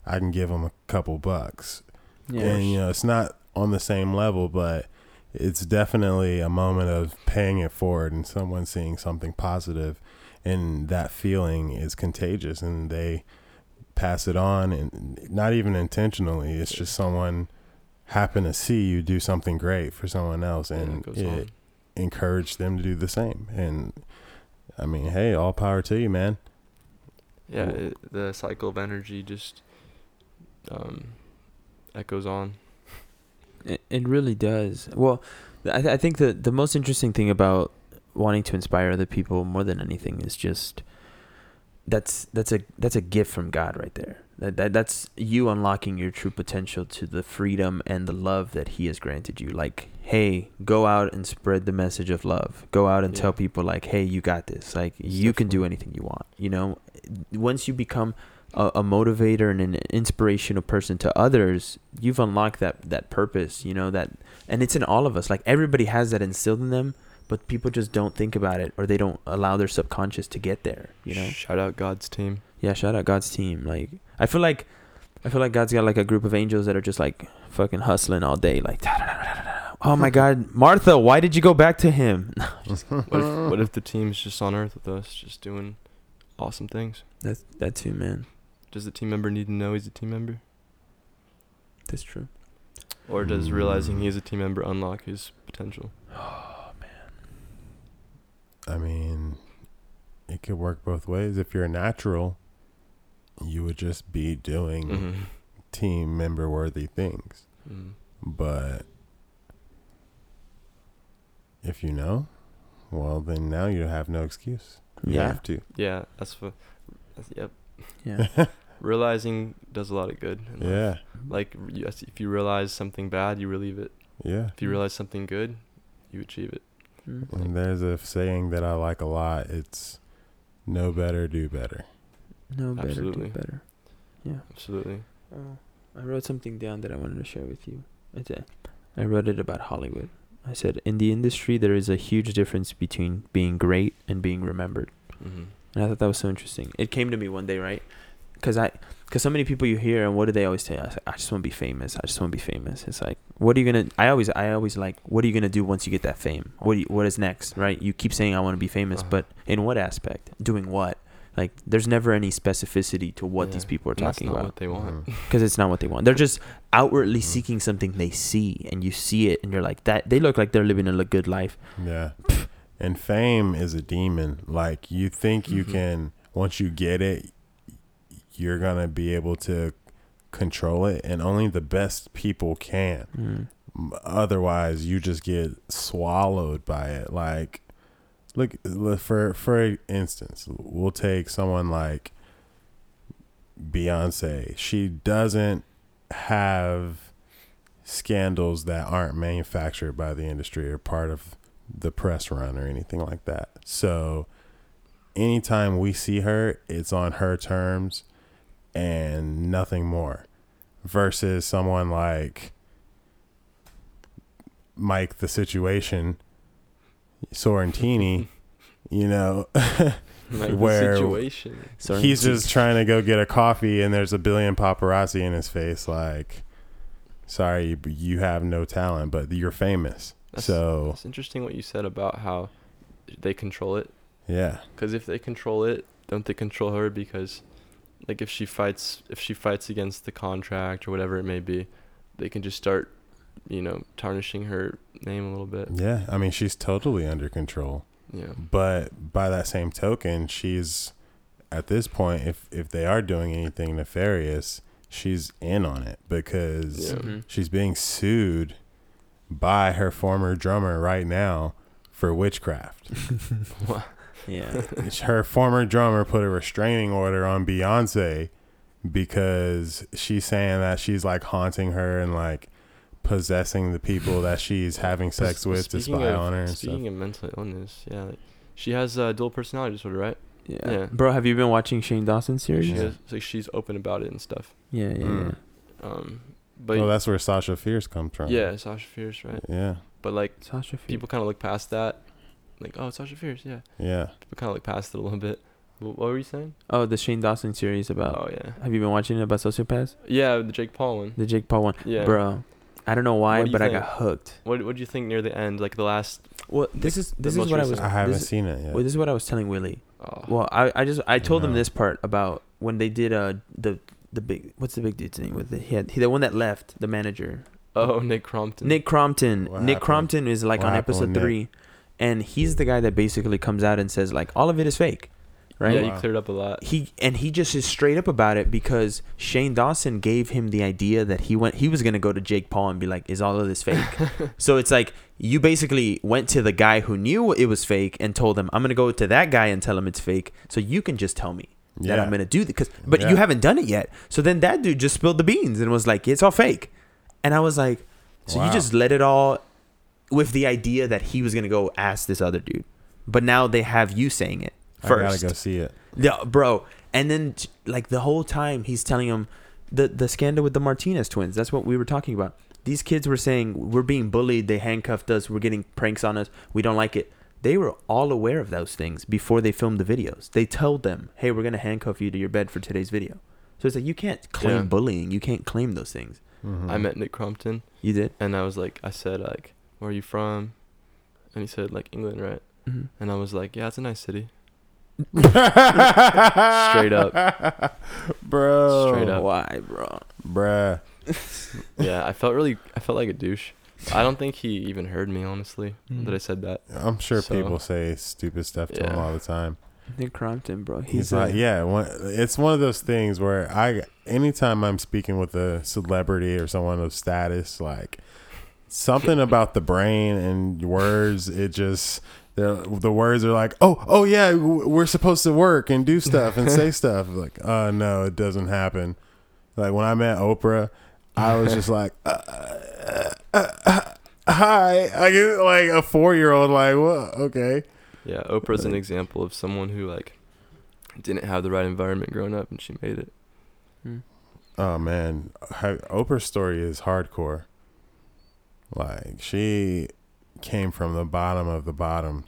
I can give him a couple bucks. Yeah. and you know it's not on the same level but it's definitely a moment of paying it forward and someone seeing something positive and that feeling is contagious and they pass it on and not even intentionally it's just someone happen to see you do something great for someone else Yeah, it and it on. encourage them to do the same and i mean hey all power to you man Yeah, Cool. it, the cycle of energy just um, echoes on. It, it really does. Well, I, th- I think the the most interesting thing about wanting to inspire other people more than anything is just that's that's a that's a gift from God right there. That, that that's you unlocking your true potential to the freedom and the love that He has granted you. Like, hey, go out and spread the message of love. Go out and Yeah. tell people like, hey, you got this. Like, Most you can do anything you want. You know, once you become a, a motivator and an inspirational person to others, you've unlocked that that purpose. You know that, and it's in all of us. Like everybody has that instilled in them, but people just don't think about it or they don't allow their subconscious to get there. You know. Shout out God's team. Yeah, shout out God's team. Like I feel like I feel like God's got like a group of angels that are just like fucking hustling all day. Like, oh my God, [laughs] Martha, why did you go back to him? [laughs] What if, what if the team's just on Earth with us, just doing awesome things? That's that too, man. Does the team member need to know he's a team member, That's true. or does realizing mm. he's a team member unlock his potential? [sighs] [sighs] Man. I mean, it could work both ways. If you're a natural, you would just be doing Mm-hmm. team member worthy things. Mm. But if you know, well, then now you have no excuse. You Yeah. have to. Yeah, that's what. That's, yep. Yeah. [laughs] Realizing does a lot of good. Yeah. Like yes, if you realize something bad, you relieve it. Yeah. If you realize something good, you achieve it. Mm. And there's a saying that I like a lot. It's no better, do better. No better, Absolutely. do better. Yeah. Absolutely. Oh, I wrote something down that I wanted to share with you. It's a, I wrote it about Hollywood. I said, in the industry, there is a huge difference between being great and being remembered. Mm-hmm. And I thought that was so interesting. It came to me one day, right? Because I, because so many people you hear, and what do they always say? I, was like, I just want to be famous. I just want to be famous. It's like, what are you gonna? I always, I always like, what are you gonna do once you get that fame? What do you, what is next, right? You keep saying I want to be famous, Uh-huh. but in what aspect? Doing what? Like, there's never any specificity to what Yeah. these people are And that's talking not about what they want. Mhm. [laughs] because it's not what they want. They're just outwardly Mhm. seeking something they see, and you see it, and you're like, that. They look like they're living a good life. Yeah. And fame is a demon. Like you think you Mhm. can once you get it, you're gonna be able to control it, and only the best people can. Mm. Otherwise, you just get swallowed by it. Like, look look, for for instance, we'll take someone like Beyonce. She doesn't have scandals that aren't manufactured by the industry or part of the press run or anything like that. So anytime we see her, it's on her terms and nothing more. Versus someone like Mike the situation Sorrentino, [laughs] you know, [laughs] Like Where- situation. He's just trying to go get a coffee and there's a billion paparazzi in his face like sorry you have no talent but you're famous That's- so It's interesting what you said about how they control it. yeah Because if they control it, don't they control her? Because, like, if she fights, if she fights against the contract or whatever it may be, they can just start, you know, tarnishing her name a little bit. yeah i mean she's totally under control Yeah. but by that same token she's at this point if if they are doing anything nefarious she's in on it because Yeah. Mhm. she's being sued by her former drummer right now for witchcraft [laughs] [laughs] Yeah. [laughs] her former drummer put a restraining order on Beyonce because she's saying that she's like haunting her and like possessing the people that she's having sex S- with to spy of- on her and stuff. Speaking of mental illness, yeah, like, she has uh, dual personality disorder, right? yeah. Yeah. Bro, have you been watching Shane Dawson's series? She Yeah. has, like she's open about it and stuff. Yeah, yeah, Mm. yeah. Um, but well, that's where Sasha Fierce comes from. yeah, Sasha Fierce, right? Yeah. But like Sasha Fierce. people kind of look past that, like oh, Sasha Fierce, yeah. Yeah. People kind of like past it a little bit, What were you saying? Oh, the Shane Dawson series about. Oh yeah. Have you been watching it about sociopaths? Yeah, the Jake Paul one. The Jake Paul one, Yeah. bro. I don't know why, What do you but I got hooked. What What do you think near the end, like the last? Well, this is this is most what I was. recent- I haven't this, seen it yet. well, this is what I was telling Willie. Oh, Well, I, I just I told him No. this part about when they did uh the the big what's the big dude's name with the he had he, the one that left the manager oh, Nick Crompton. Nick Crompton What Nick happened? Crompton is like What on happened with episode Nick? Three, and he's the guy that basically comes out and says like all of it is fake, right? Yeah, he cleared up a lot. he and he just is straight up about it because Shane Dawson gave him the idea that he went he was gonna go to Jake Paul and be like, "Is all of this fake?" [laughs] so it's like you basically went to the guy who knew it was fake and told him, "I'm gonna go to that guy and tell him it's fake, so you can just tell me that Yeah. I'm gonna do this." Because but Yeah. you haven't done it yet. So then that dude just spilled the beans and was like, "It's all fake," and I was like, "So you just let it all." With the idea that he was gonna go ask this other dude, but now they have you saying it first. I gotta go see it. Yeah, bro. And then like the whole time he's telling him the the scandal with the Martinez twins. That's what we were talking about. These kids were saying we're being bullied. They handcuffed us. We're getting pranks on us. We don't like it. They were all aware of those things before they filmed the videos. They told them, "Hey, we're gonna handcuff you to your bed for today's video." So it's like you can't claim Yeah. bullying. You can't claim those things. Mhm. I met Nick Crompton, You did. and I was like, I said like, "Where are you from?" And he said like England, right? Mm-hmm. And I was like, "Yeah, it's a nice city." [laughs] Straight up. bro. Straight up. Why, bro? bruh. [laughs] yeah, I felt really, I felt like a douche. I don't think he even heard me honestly Mm. that I said that. I'm sure So- people say stupid stuff to him all the time. Nick Crompton, bro. He's, He's, like, a- yeah, one, it's one of those things where I, anytime I'm speaking with a celebrity or someone of status, like something about the brain and words, it just the the words are like, oh, oh yeah, we're supposed to work and do stuff and say [laughs] stuff. Like, oh no, it doesn't happen. Like when I met Oprah, I was just like, [laughs] uh, uh, uh, uh, hi, I get like a four year old, like, what? Okay. Yeah, Oprah's an example of someone who like didn't have the right environment growing up, and she made it. Hmm. Oh man, her, Oprah's story is hardcore. Like she came from the bottom of the bottom.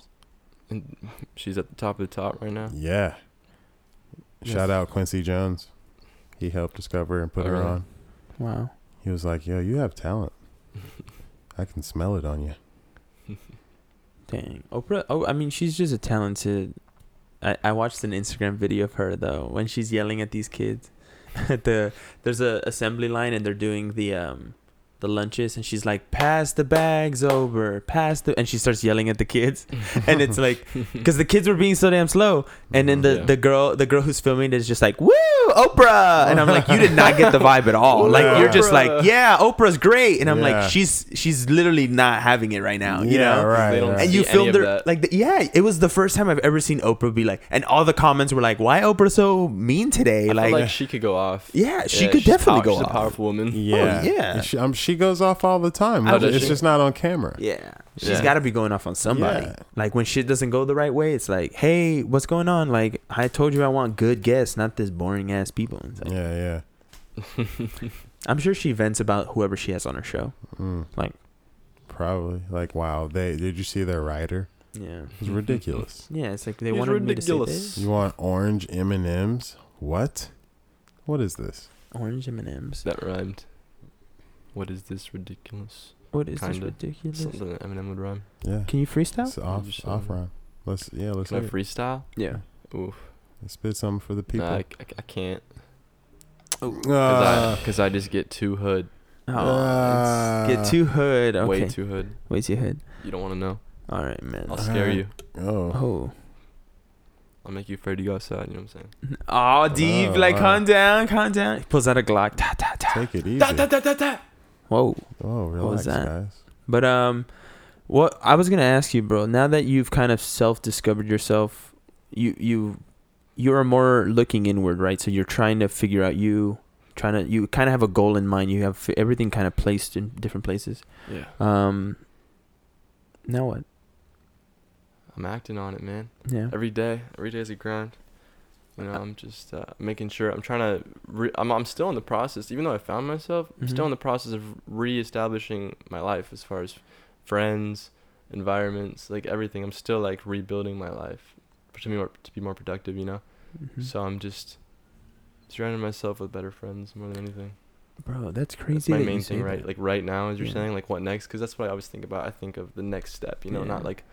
And she's at the top of the top right now. Yeah. Shout out Quincy Jones. He helped discover and put Oh, her really? on. wow. He was like, "Yo, you have talent. [laughs] I can smell it on you." [laughs] Dang, Oprah. Oh, I mean, she's just a talented. I, I watched an Instagram video of her though when she's yelling at these kids. at [laughs] the there's a assembly line and they're doing the um the lunches and she's like pass the bags over pass the and she starts yelling at the kids [laughs] and it's like [laughs] because the kids were being so damn slow and then the Yeah. the girl the girl who's filming is just like woo Oprah and I'm like you did not get the vibe at all like you're just like yeah Oprah's great and I'm Yeah. like she's she's literally not having it right now you yeah, know right. They don't right. and you any filmed her like the, yeah it was the first time i've ever seen oprah be like and all the comments were like why oprah so mean today I like, like she could go off. yeah she Yeah, could definitely pow- go she's off a powerful woman. yeah, yeah. She, um, she goes off all the time. How it's she? just not on camera. yeah she's Yeah. got to be going off on somebody Yeah. like when shit doesn't go the right way it's like hey what's going on like i told you i want good guests not this boring ass people like, Yeah, yeah. [laughs] i'm sure she vents about whoever she has on her show Mm. Like- probably like wow. They did you see their writer? yeah It's ridiculous. [laughs] yeah it's like they He's wanted me to say ridiculous. this You want orange M and M's? What? What is this? orange m&ms That rhymed. What is this ridiculous? what is this Kinda. ridiculous Something that Eminem would rhyme. Yeah. can you freestyle It's off Just off something. rhyme. Let's yeah, let's Can I hear it. freestyle? yeah Oof. spit something for the people. Nah, I, I, I can't. Uh, Because I, just get too hood. Oh, Uh, it's- get too hood. Okay. Way too hood. Way too hood. You don't want to know. All right, man. I'll scare Alright. you. oh. Oh. I'll make you afraid to go outside. You know what I'm saying? Oh, deep. Oh, like, wow. calm down, calm down. He pulls out a Glock. Ta, ta, ta. Take it easy. Da, da, da, da, da. Whoa. Oh, relax, was that? guys. But, um, what I was going to ask you, bro, now that you've kind of self discovered yourself, you, you, you are more looking inward, right? So you're trying to figure out you, trying to, you kind of have a goal in mind. You have everything kind of placed in different places. Yeah. Um, now what? I'm acting on it, man. Yeah. Every day. Every day is a grind. You know, I'm just uh, making sure. I'm trying to. Re- I'm. I'm still in the process. Even though I found myself, I'm still Mhm. in the process of reestablishing my life as far as friends, environments, like everything. I'm still like rebuilding my life to be more to be more productive. You know. Mhm. So I'm just surrounding myself with better friends more than anything. Bro, that's crazy. That's my that main thing, right? that. Like right now, as you're Yeah. saying, like what next? Because that's what I always think about. I think of the next step. You know, Yeah. not like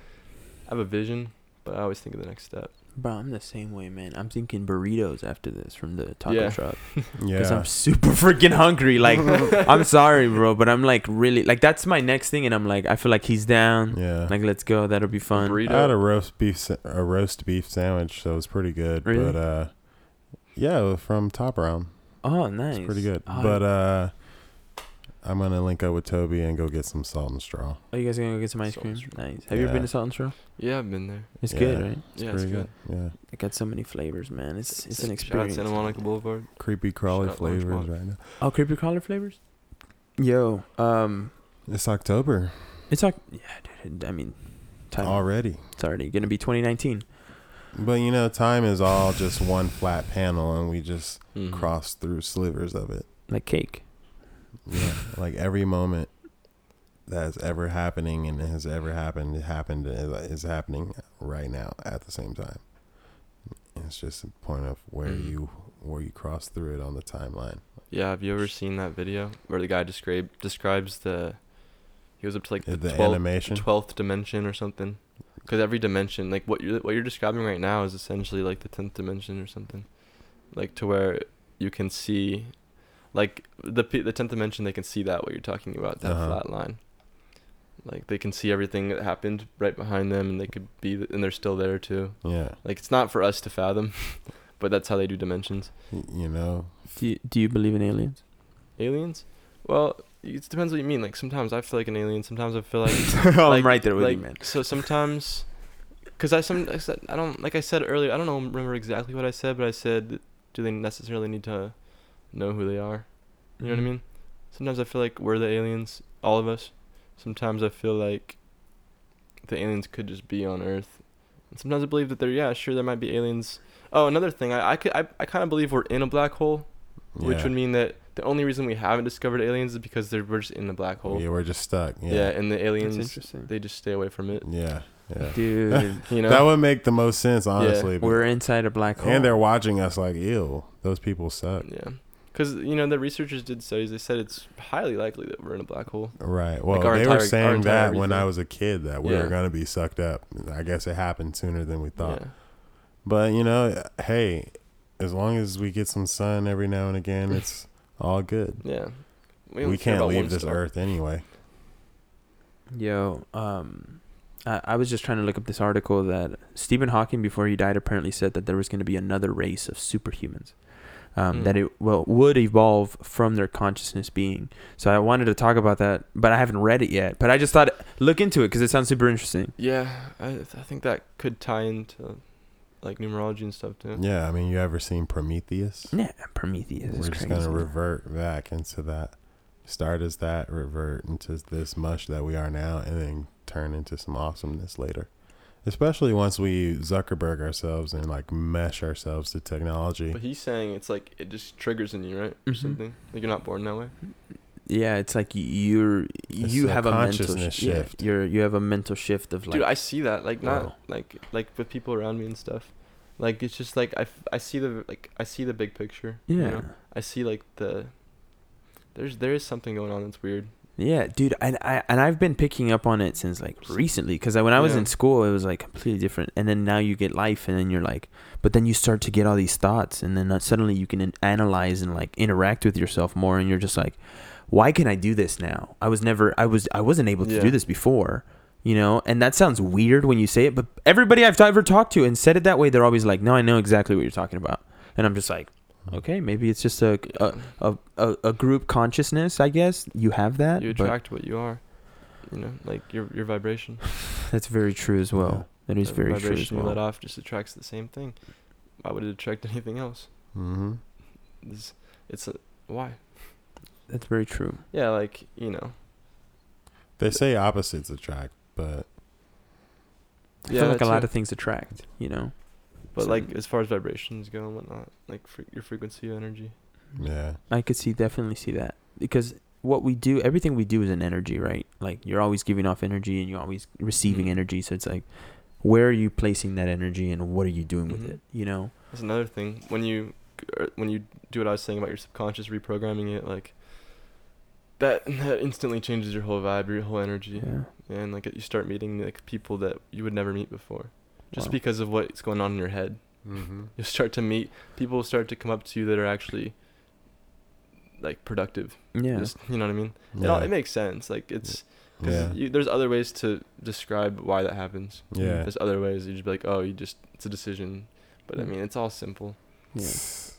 I have a vision, but I always think of the next step. Bro, I'm the same way, man. I'm thinking burritos after this from the taco truck. Yeah. shop [laughs] because I'm super [laughs] freaking hungry. Like, I'm sorry, bro, but I'm like really like that's my next thing, and I'm like I feel like he's down. yeah. Like, let's go. That'll be fun. Burrito. I had a roast beef sa- a roast beef sandwich, so it was pretty good. Really? But uh, yeah, it was from Top Round. Oh, nice. It's pretty good. Oh, But uh, I'm gonna link up with Toby and go get some salt and straw. are you guys gonna go get some ice Salt cream? and Straw. Nice. Have you ever Yeah. been to Salt and Straw? Yeah, I've been there. It's Yeah. good, right? It's Yeah, it's pretty good. Yeah, It got so many flavors, man. It's it's an Shout out experience. Santa Monica Boulevard. creepy crawly Shout out Lunchbox. flavors right now. Oh, creepy crawler flavors. Yo, um, It's October it's like yeah, dude. I mean, time. already, It's already gonna be 2019. but you know, time is all just one flat panel, and we just Mhm. cross through slivers of it. Like cake. Yeah, like every moment that's ever happening and has ever happened happened is, is happening right now at the same time. It's just a point of where Mhm. you where you cross through it on the timeline. Yeah, have you ever seen that video where the guy describe describes the he goes up to like the, The 12th, animation? twelfth dimension or something? Because every dimension, like what you're what you're describing right now, is essentially like the tenth dimension or something, like to where you can see, like the p- the tenth dimension, they can see that what you're talking about that Uh-huh. flat line. Like they can see everything that happened right behind them, and they could be, th- and they're still there too. Yeah, Like it's not for us to fathom, [laughs] but that's how they do dimensions. you know. Do you, do you believe in aliens? Aliens? Well, it depends what you mean. Like sometimes I feel like an alien. Sometimes I feel [laughs] like oh, like- I'm right there with like you, man. so sometimes, cause I some I said I don't like I said earlier. I don't know remember exactly what I said, but I said, do they necessarily need to know who they are? You know what I Mhm. mean? Sometimes I feel like we're the aliens, all of us. Sometimes I feel like the aliens could just be on Earth. And sometimes I believe that they're yeah, sure, there might be aliens. Oh, another thing, I I could, I, I kind of believe we're in a black hole, which would mean that the only reason we haven't discovered aliens is because they're we're just in the black hole. yeah, we're just stuck. Yeah, Yeah, and the aliens they just stay away from it. yeah, yeah. [laughs] Dude, [laughs] You know, That would make the most sense, honestly. but- we're inside a black hole. and they're watching us like, ew, those people suck. yeah, because you know the researchers did studies. They said it's highly likely that we're in a black hole. Right. Well, our they entire- were saying entire that when I was a kid that we Yeah. were gonna be sucked up. I guess it happened sooner than we thought. Yeah. But you know, hey, as long as we get some sun every now and again, [laughs] it's all good. Yeah. We, don't can't leave this star. earth anyway. Yo, um, I, I was just trying to look up this article that Stephen Hawking, before he died, apparently said that there was going to be another race of superhumans. Um, Hmm. That it well would evolve from their consciousness being. So I wanted to talk about that, but I haven't read it yet. But I just thought look into it because it sounds super interesting. Yeah, I I think that could tie into like numerology and stuff too. Yeah, I mean, you ever seen Prometheus? Yeah, Prometheus We're is just crazy. gonna revert back into that. Start as that, revert into this mush that we are now, and then turn into some awesomeness later. Especially once we Zuckerberg ourselves and like mesh ourselves to technology. But he's saying it's like it just triggers in you, right? Or Mhm. something. Like you're not born that way. Yeah, it's like you're It's you a have a mental consciousness sh- yeah, shift. you're you have a mental shift of like Dude, I see that. Like not Whoa. like like with people around me and stuff. Like it's just like I, f- I see the like I see the big picture. you yeah. know? I see like the there's there is something going on that's weird. Yeah, dude, and I and I've been picking up on it since like recently because when I was Yeah. in school, it was like completely different, and then now you get life, and then you're like, but then you start to get all these thoughts, and then uh, suddenly you can analyze and like interact with yourself more, and you're just like, why can I do this now? I was never, I was, I wasn't able to Yeah. do this before, you know, and that sounds weird when you say it, but everybody I've ever talked to and said it that way, they're always like, no, I know exactly what you're talking about, and I'm just like, okay, maybe it's just a a, a, a, a group consciousness, I guess. You have that, you attract what you are. You know, like your your vibration. [laughs] That's very true as well. That is The very true as vibration you let off just attracts the same thing. Why would it attract [laughs] anything else? mm-hmm. It's, it's a, why? That's very true. Yeah, like you know. They say opposites attract, but I Yeah, feel like a that lot too. of things attract, you know. But So- like as far as vibrations go and whatnot, like fre- your frequency of energy. yeah, I could see definitely see that because what we do, everything we do is an energy, right? Like you're always giving off energy and you're always receiving Mhm. energy. So it's like where are you placing that energy and what are you doing with Mhm. it? You know. That's another thing. When you er, when you do what I was saying about your subconscious reprogramming it, like that [laughs] that instantly changes your whole vibe, your whole energy, Yeah. and like you start meeting like people that you would never meet before, just Wow. because of what's going on in your head. Mm-hmm. You start to meet people will start to come up to you that are actually like productive. Yeah. Just, you know what I mean? It, all, Yeah. it makes sense. Like it's because Yeah. you, there's other ways to describe why that happens. Yeah. There's other ways you just be like, oh, you just it's a decision, but I Mm. mean it's all simple. yeah.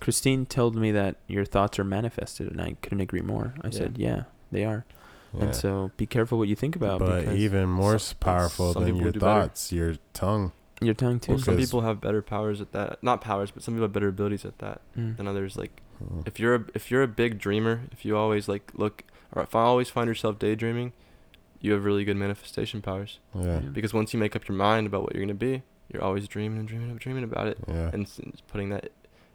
Christine told me that your thoughts are manifested, and I couldn't agree more. I Yeah. said, yeah, they are. Yeah. And so be careful what you think about but even more some- s powerful than your do better. thoughts, your tongue. Your tongue too. Well, some people have better powers at that. Not powers, but some people have better abilities at that Mm. than others. Like Mm. if you're a, if you're a big dreamer, if you always like look, or if I always find yourself daydreaming, you have really good manifestation powers. Yeah. Yeah. Because once you make up your mind about what you're gonna be, you're always dreaming and dreaming and dreaming about it, Yeah. and s- s- putting that,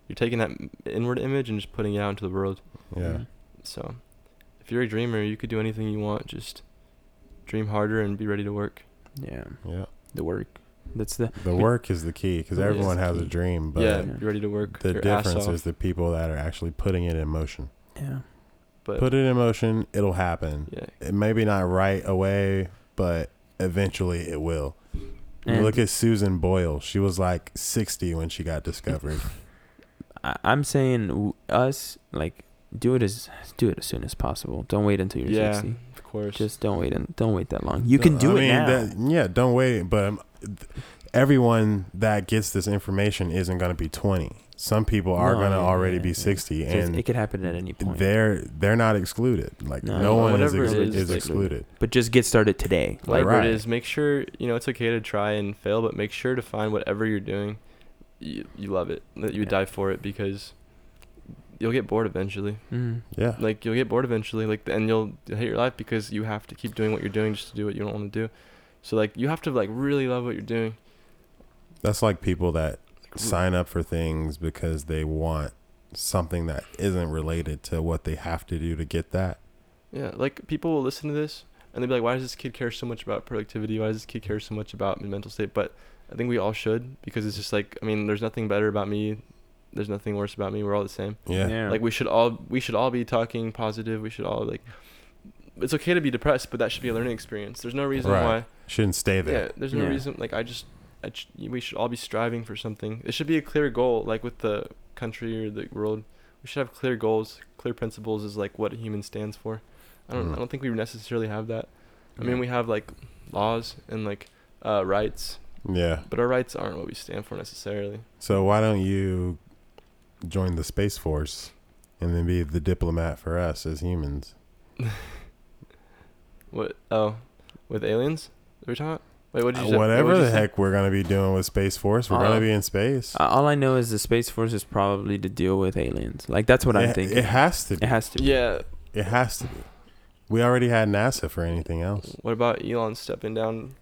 you're taking that inward image and just putting it out into the world. Yeah. So, if you're a dreamer, you could do anything you want. Just dream harder and be ready to work. Yeah. Yeah. The work. That's the The work is the key because everyone the has a dream, but yeah, Yeah. be ready to work. the difference is the people that are actually putting it in motion. yeah. But Put it in motion, it'll happen. yeah, It maybe not right away, but eventually it will. And look at Susan Boyle. She was like 60 when she got discovered. [laughs] I, I'm saying us like do it as do it as soon as possible. Don't wait until you're Yeah. 60. Of course. Just don't wait and don't wait that long. You can do I it mean, now. that- yeah, don't wait. But um, th- everyone that gets this information isn't going to be 20. Some people are No, going to yeah, already yeah, be yeah. 60, So it's- and it could happen at any point. they're they're not excluded. Like No. no, one is, Whatever ex- it is, is like- excluded. But just get started today. Like whatever Right. it is, make sure you know it's okay to try and fail, but make sure to find whatever you're doing, you, you love it, that you Yeah. dive for it because you'll get bored eventually. mm, Yeah, Like you'll get bored eventually, like and you'll hate your life because you have to keep doing what you're doing just to do what you don't want to do. So like you have to like really love what you're doing. that's like people that sign up for things because they want something that isn't related to what they have to do to get that. Yeah, like people will listen to this and they'll be like, "Why does this kid care so much about productivity? Why does this kid care so much about my mental state?" But I think we all should because it's just like I mean, there's nothing better about me. There's nothing worse about me. We're all the same. Yeah, Like we should all we should all be talking positive. We should all like. It's okay to be depressed, but that should be a learning experience. There's no reason Right. why. shouldn't stay there. Yeah, there's no Yeah. reason. Like I just, I ch- we should all be striving for something. It should be a clear goal, like with the country or the world. We should have clear goals, clear principles. Is like what a human stands for. I don't. Mhm. I don't think we necessarily have that. I mean, we have like laws and like uh, rights, Yeah. but our rights aren't what we stand for necessarily. So why don't you join the space force and then be the diplomat for us as humans? [laughs] What? Oh, with aliens? Are we talking? Wait, what did you say? Uh, Whatever What'd you the say? heck we're gonna be doing with space force, we're Uh, gonna be in space. Uh, all I know is the space force is probably to deal with aliens. Like that's what I'm it, thinking. It has to be. It has to. Be. Yeah. It has to be. We already had NASA for anything else. What about Elon stepping down?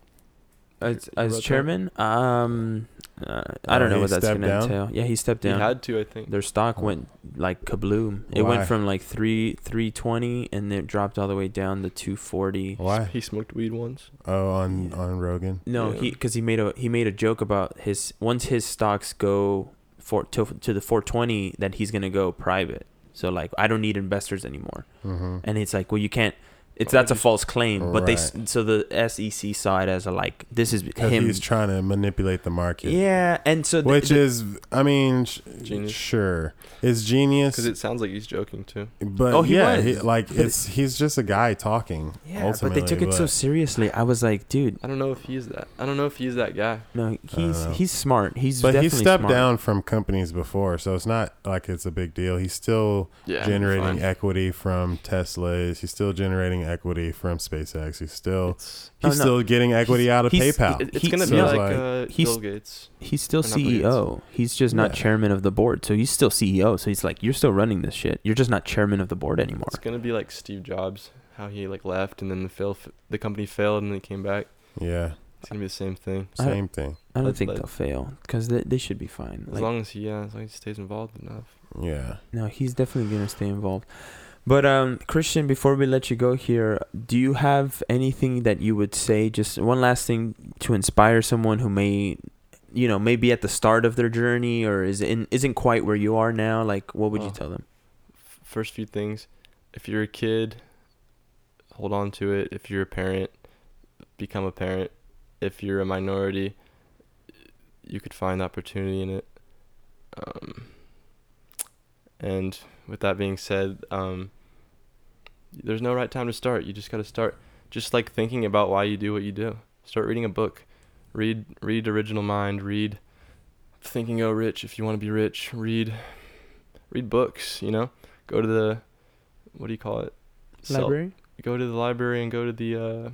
As, as chairman, um, uh, I don't Oh, know what that's stepped gonna down? entail. Yeah, he stepped He down. had to, I think. Their stock went like kabloom. It Why? went from like three three twenty, and then it dropped all the way down to two forty. Why? He smoked weed once. Oh, on Yeah. on Rogan. No, Yeah. he because he made a he made a joke about his once his stocks go for to to the four twenty that he's gonna go private. So like I don't need investors anymore. Mm-hmm. and it's like well you can't it's that's a false claim but they Right. so the SEC saw it as a like this is Because him he's trying to manipulate the market. yeah and so the- Which the- is, I mean, sh- Genius. sure, it's genius. Because it sounds like he's joking too. But Oh, he yeah, was. he, like But it's he's just a guy talking. yeah but ultimately, they took it so seriously I was like dude I don't know if he's that. I don't know if he's that guy. no he's know. he's smart he's But he definitely stepped smart. down from companies before, so it's not like it's a big deal. He's still Yeah. generating fine. equity from Teslas. He's still generating equity from SpaceX. He's still It's, Oh, he's no. still getting equity out of He's- PayPal. it's He- gonna so be like, like- uh, he's- Bill Gates. he's still Or Gates. CEO he's just not Yeah. chairman of the board so he's still CEO so he's like you're still running this shit you're just not chairman of the board anymore It's gonna be like Steve Jobs, how he like left and then the fail, the company failed and then he came back. yeah, It's gonna be the same thing. I- same thing. I don't Let's think let- they'll fail because they, they should be fine As Like, long as he, yeah, as long as he stays involved enough. Yeah, No, he's definitely gonna stay involved. But um, Christian, before we let you go here, do you have anything that you would say? Just one last thing to inspire someone who may, you know, may be at the start of their journey or is in isn't quite where you are now. Like, what would you Oh. tell them? First few things, if you're a kid, hold on to it. If you're a parent, become a parent. If you're a minority, you could find opportunity in it. Um, and with that being said, um, there's no right time to start. You just got to start. Just like thinking about why you do what you do. Start reading a book. Read read Original Mind. Read Thinking Oh Rich if you want to be rich. Read read books. You know, go to the what do you call it? Library. go to the library and go to the uh,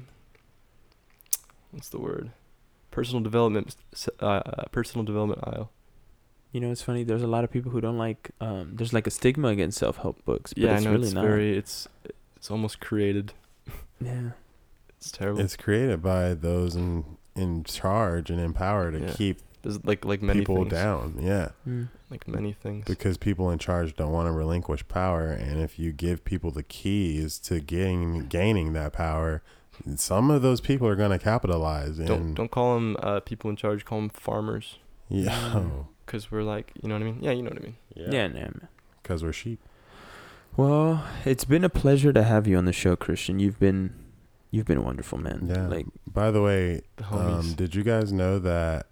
what's the word? Personal development, uh, uh, personal development aisle. You know, it's funny. There's a lot of people who don't like. Um, there's like a stigma against self help books. But Yeah, it's I know really it's not. very, it's, it's almost created. yeah. It's terrible. It's created by those in in charge and in power to Yeah. keep There's like like many people things. down. Yeah, Mm. Like many things. because people in charge don't want to relinquish power, and if you give people the keys to getting gaining that power, some of those people are going to capitalize. And don't don't call them uh, people in charge. Call them farmers. yeah, Mm. [laughs] Cause we're like, you know what I mean? Yeah, you know what I mean. Yeah, nah, man. because we're sheep. Well, it's been a pleasure to have you on the show, Christian. You've been, you've been a wonderful, man. Yeah. Like, By the way, The homies. um, did you guys know that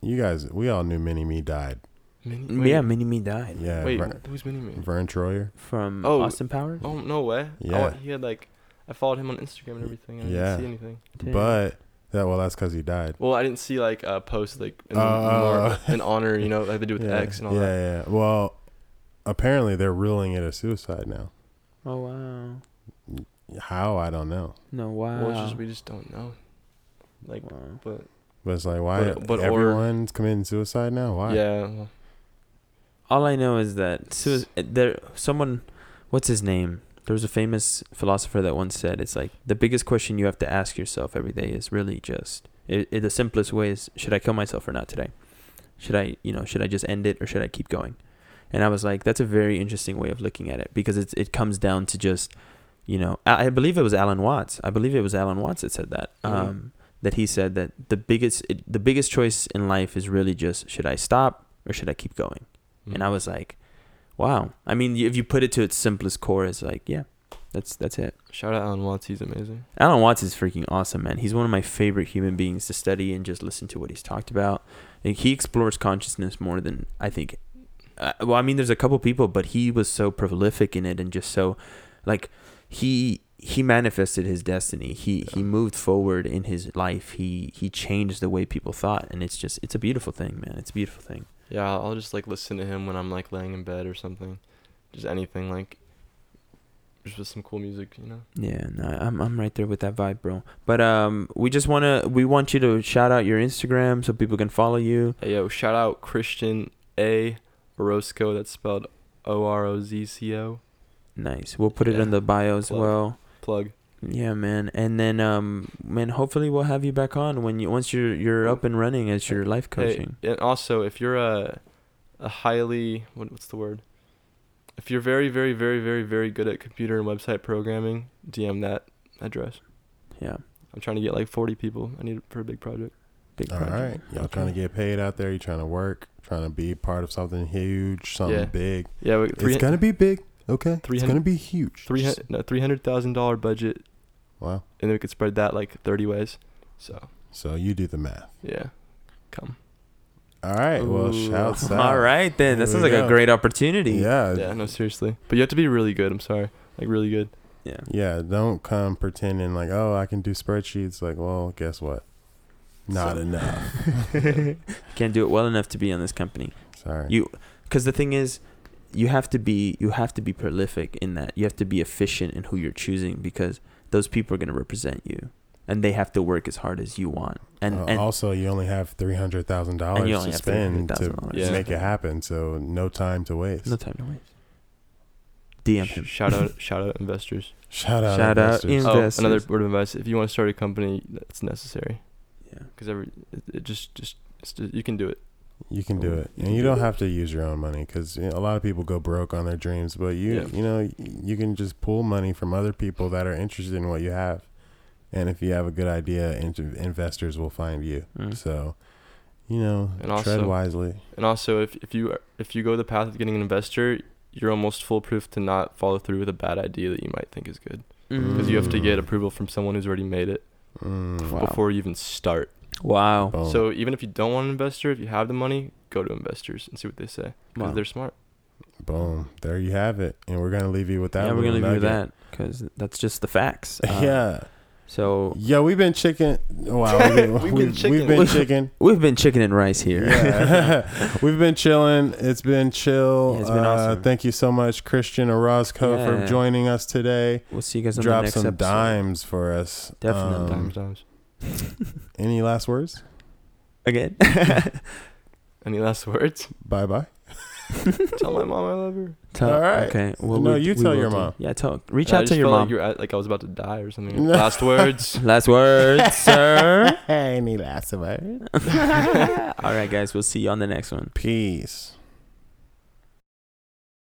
you guys we all knew Mini Me died? Mini- yeah, wait, Mini Me died Yeah, Wait, Ver- who's Mini Me? Vern Troyer. from Oh, Austin Powers. Oh no way. Yeah. Oh, he had like, I followed him on Instagram and everything. And I Yeah. didn't see anything. Damn. But yeah, well, that's because he died. Well, I didn't see like a post like in more in honor, you know, like they do with [laughs] yeah, X and all yeah, that. yeah. Well, apparently they're ruling it a suicide now. oh wow, How I don't know, no wow. Well, just we just don't know. Like, wow. but but it's like why But- but or- everyone's committing suicide now? Why? yeah, All I know is that sui- there someone, what's his name? There was a famous philosopher that once said, "It's like the biggest question you have to ask yourself every day is really just it, it, the simplest way is should I kill myself or not today? Should I, you know, should I just end it or should I keep going?" And I was like, "That's a very interesting way of looking at it because it's it comes down to just, you know, I, I believe it was Alan Watts. I believe it was Alan Watts that said that. Mhm. Um, that he said that the biggest it, the biggest choice in life is really just should I stop or should I keep going?" mm. And I was like, wow. I mean, if you put it to its simplest core, it's like, yeah, that's that's it. shout out Alan Watts, he's amazing. Alan Watts is freaking awesome, man. He's one of my favorite human beings to study and just listen to what he's talked about. Like, he explores consciousness more than I think. Uh, well, I mean, there's a couple people, but he was so prolific in it and just so, like, he he manifested his destiny. He he moved forward in his life. He he changed the way people thought, and it's just it's a beautiful thing, man. It's a beautiful thing. Yeah, I'll I'll just like listen to him when I'm like laying in bed or something, just anything like, just with some cool music, you know. Yeah, no, I'm I'm right there with that vibe, bro. But um, we just wanna we want you to shout out your Instagram so people can follow you. Hey yo, shout out Christian A. Orozco. That's spelled O R O Z C O. Nice. We'll put it Yeah. in the bio as Plug. well. Plug. Yeah, man. And then um, man, hopefully we'll have you back on when you once you're you're up and running as your life coaching. Hey, and also, if you're a, a highly what, what's the word? If you're very, very, very, very, very good at computer and website programming, DM that address. Yeah, I'm trying to get like 40 people. I need it for a big project. big All project. right, y'all Okay. trying to get paid out there? You trying to work? Trying to be part of something huge, something Yeah. big? Yeah, we, three, it's gonna be big. Okay, it's 300 gonna be huge. three no, three hundred thousand dollar budget, Wow. and then we could spread that like 30 ways. So So you do the math. yeah, come. All right. Well, Ooh, shouts [laughs] out. All right then. That Here sounds we like a great opportunity. Yeah. Yeah, no, seriously. But you have to be really good. I'm sorry, like really good. Yeah. Yeah, don't come pretending like, oh, I can do spreadsheets. Like, well, guess what? Not So- enough. [laughs] Can't do it well enough to be on this company. Sorry. You, because the thing is, you have to be you have to be prolific in that. You have to be efficient in who you're choosing because those people are going to represent you, and they have to work as hard as you want. And Uh, and also, you only have three hundred thousand dollars to spend to Yeah. make it happen. So no time to waste. no time to waste. DM him. shout out, shout out investors. Shout out. Shout out investors. Oh, another word of advice: if you want to start a company, that's necessary Yeah. because every it, it just just it's you can do it. You can do it, can and you do don't it. have to use your own money because you know, a lot of people go broke on their dreams. But you, Yeah. you know, you can just pull money from other people that are interested in what you have, and if you have a good idea, int- investors will find you. Mm. So, you know, And tread also- wisely. And also, if if you if you go the path of getting an investor, you're almost foolproof to not follow through with a bad idea that you might think is good. Because you have to get Mm. approval from someone who's already made it Mm. Wow. before you even start. Wow. Boom. So even if you don't want an investor, if you have the money, go to investors and see what they say because Wow. they're smart. Boom. There you have it. And we're gonna leave you with that. yeah, we're gonna little leave you with that because that's just the facts. [laughs] Uh, yeah. So Yeah, we've been chicken. Wow, we've been, [laughs] We've we've, we've chicken. been chicken. [laughs] we've been chicken and rice here. Yeah. [laughs] we've been chilling. It's been chill. Yeah, it's been uh, awesome. Thank you so much, Christian Orozco, Yeah. for joining us today. we'll see you guys on the Drop next some episode. dimes for us. Definitely. Um, Dimes, dimes. Any last words? Again. Any last words? Bye bye. [laughs] Tell my mom I love her. Tell, All right. Okay. Well, No, we- you we tell will your do. mom. Yeah, tell. Reach I out to your mom. Like, you're at, like I was about to die or something. [laughs] last words. [laughs] Last words, sir. Any last words? All right, guys. We'll see you on the next one. Peace.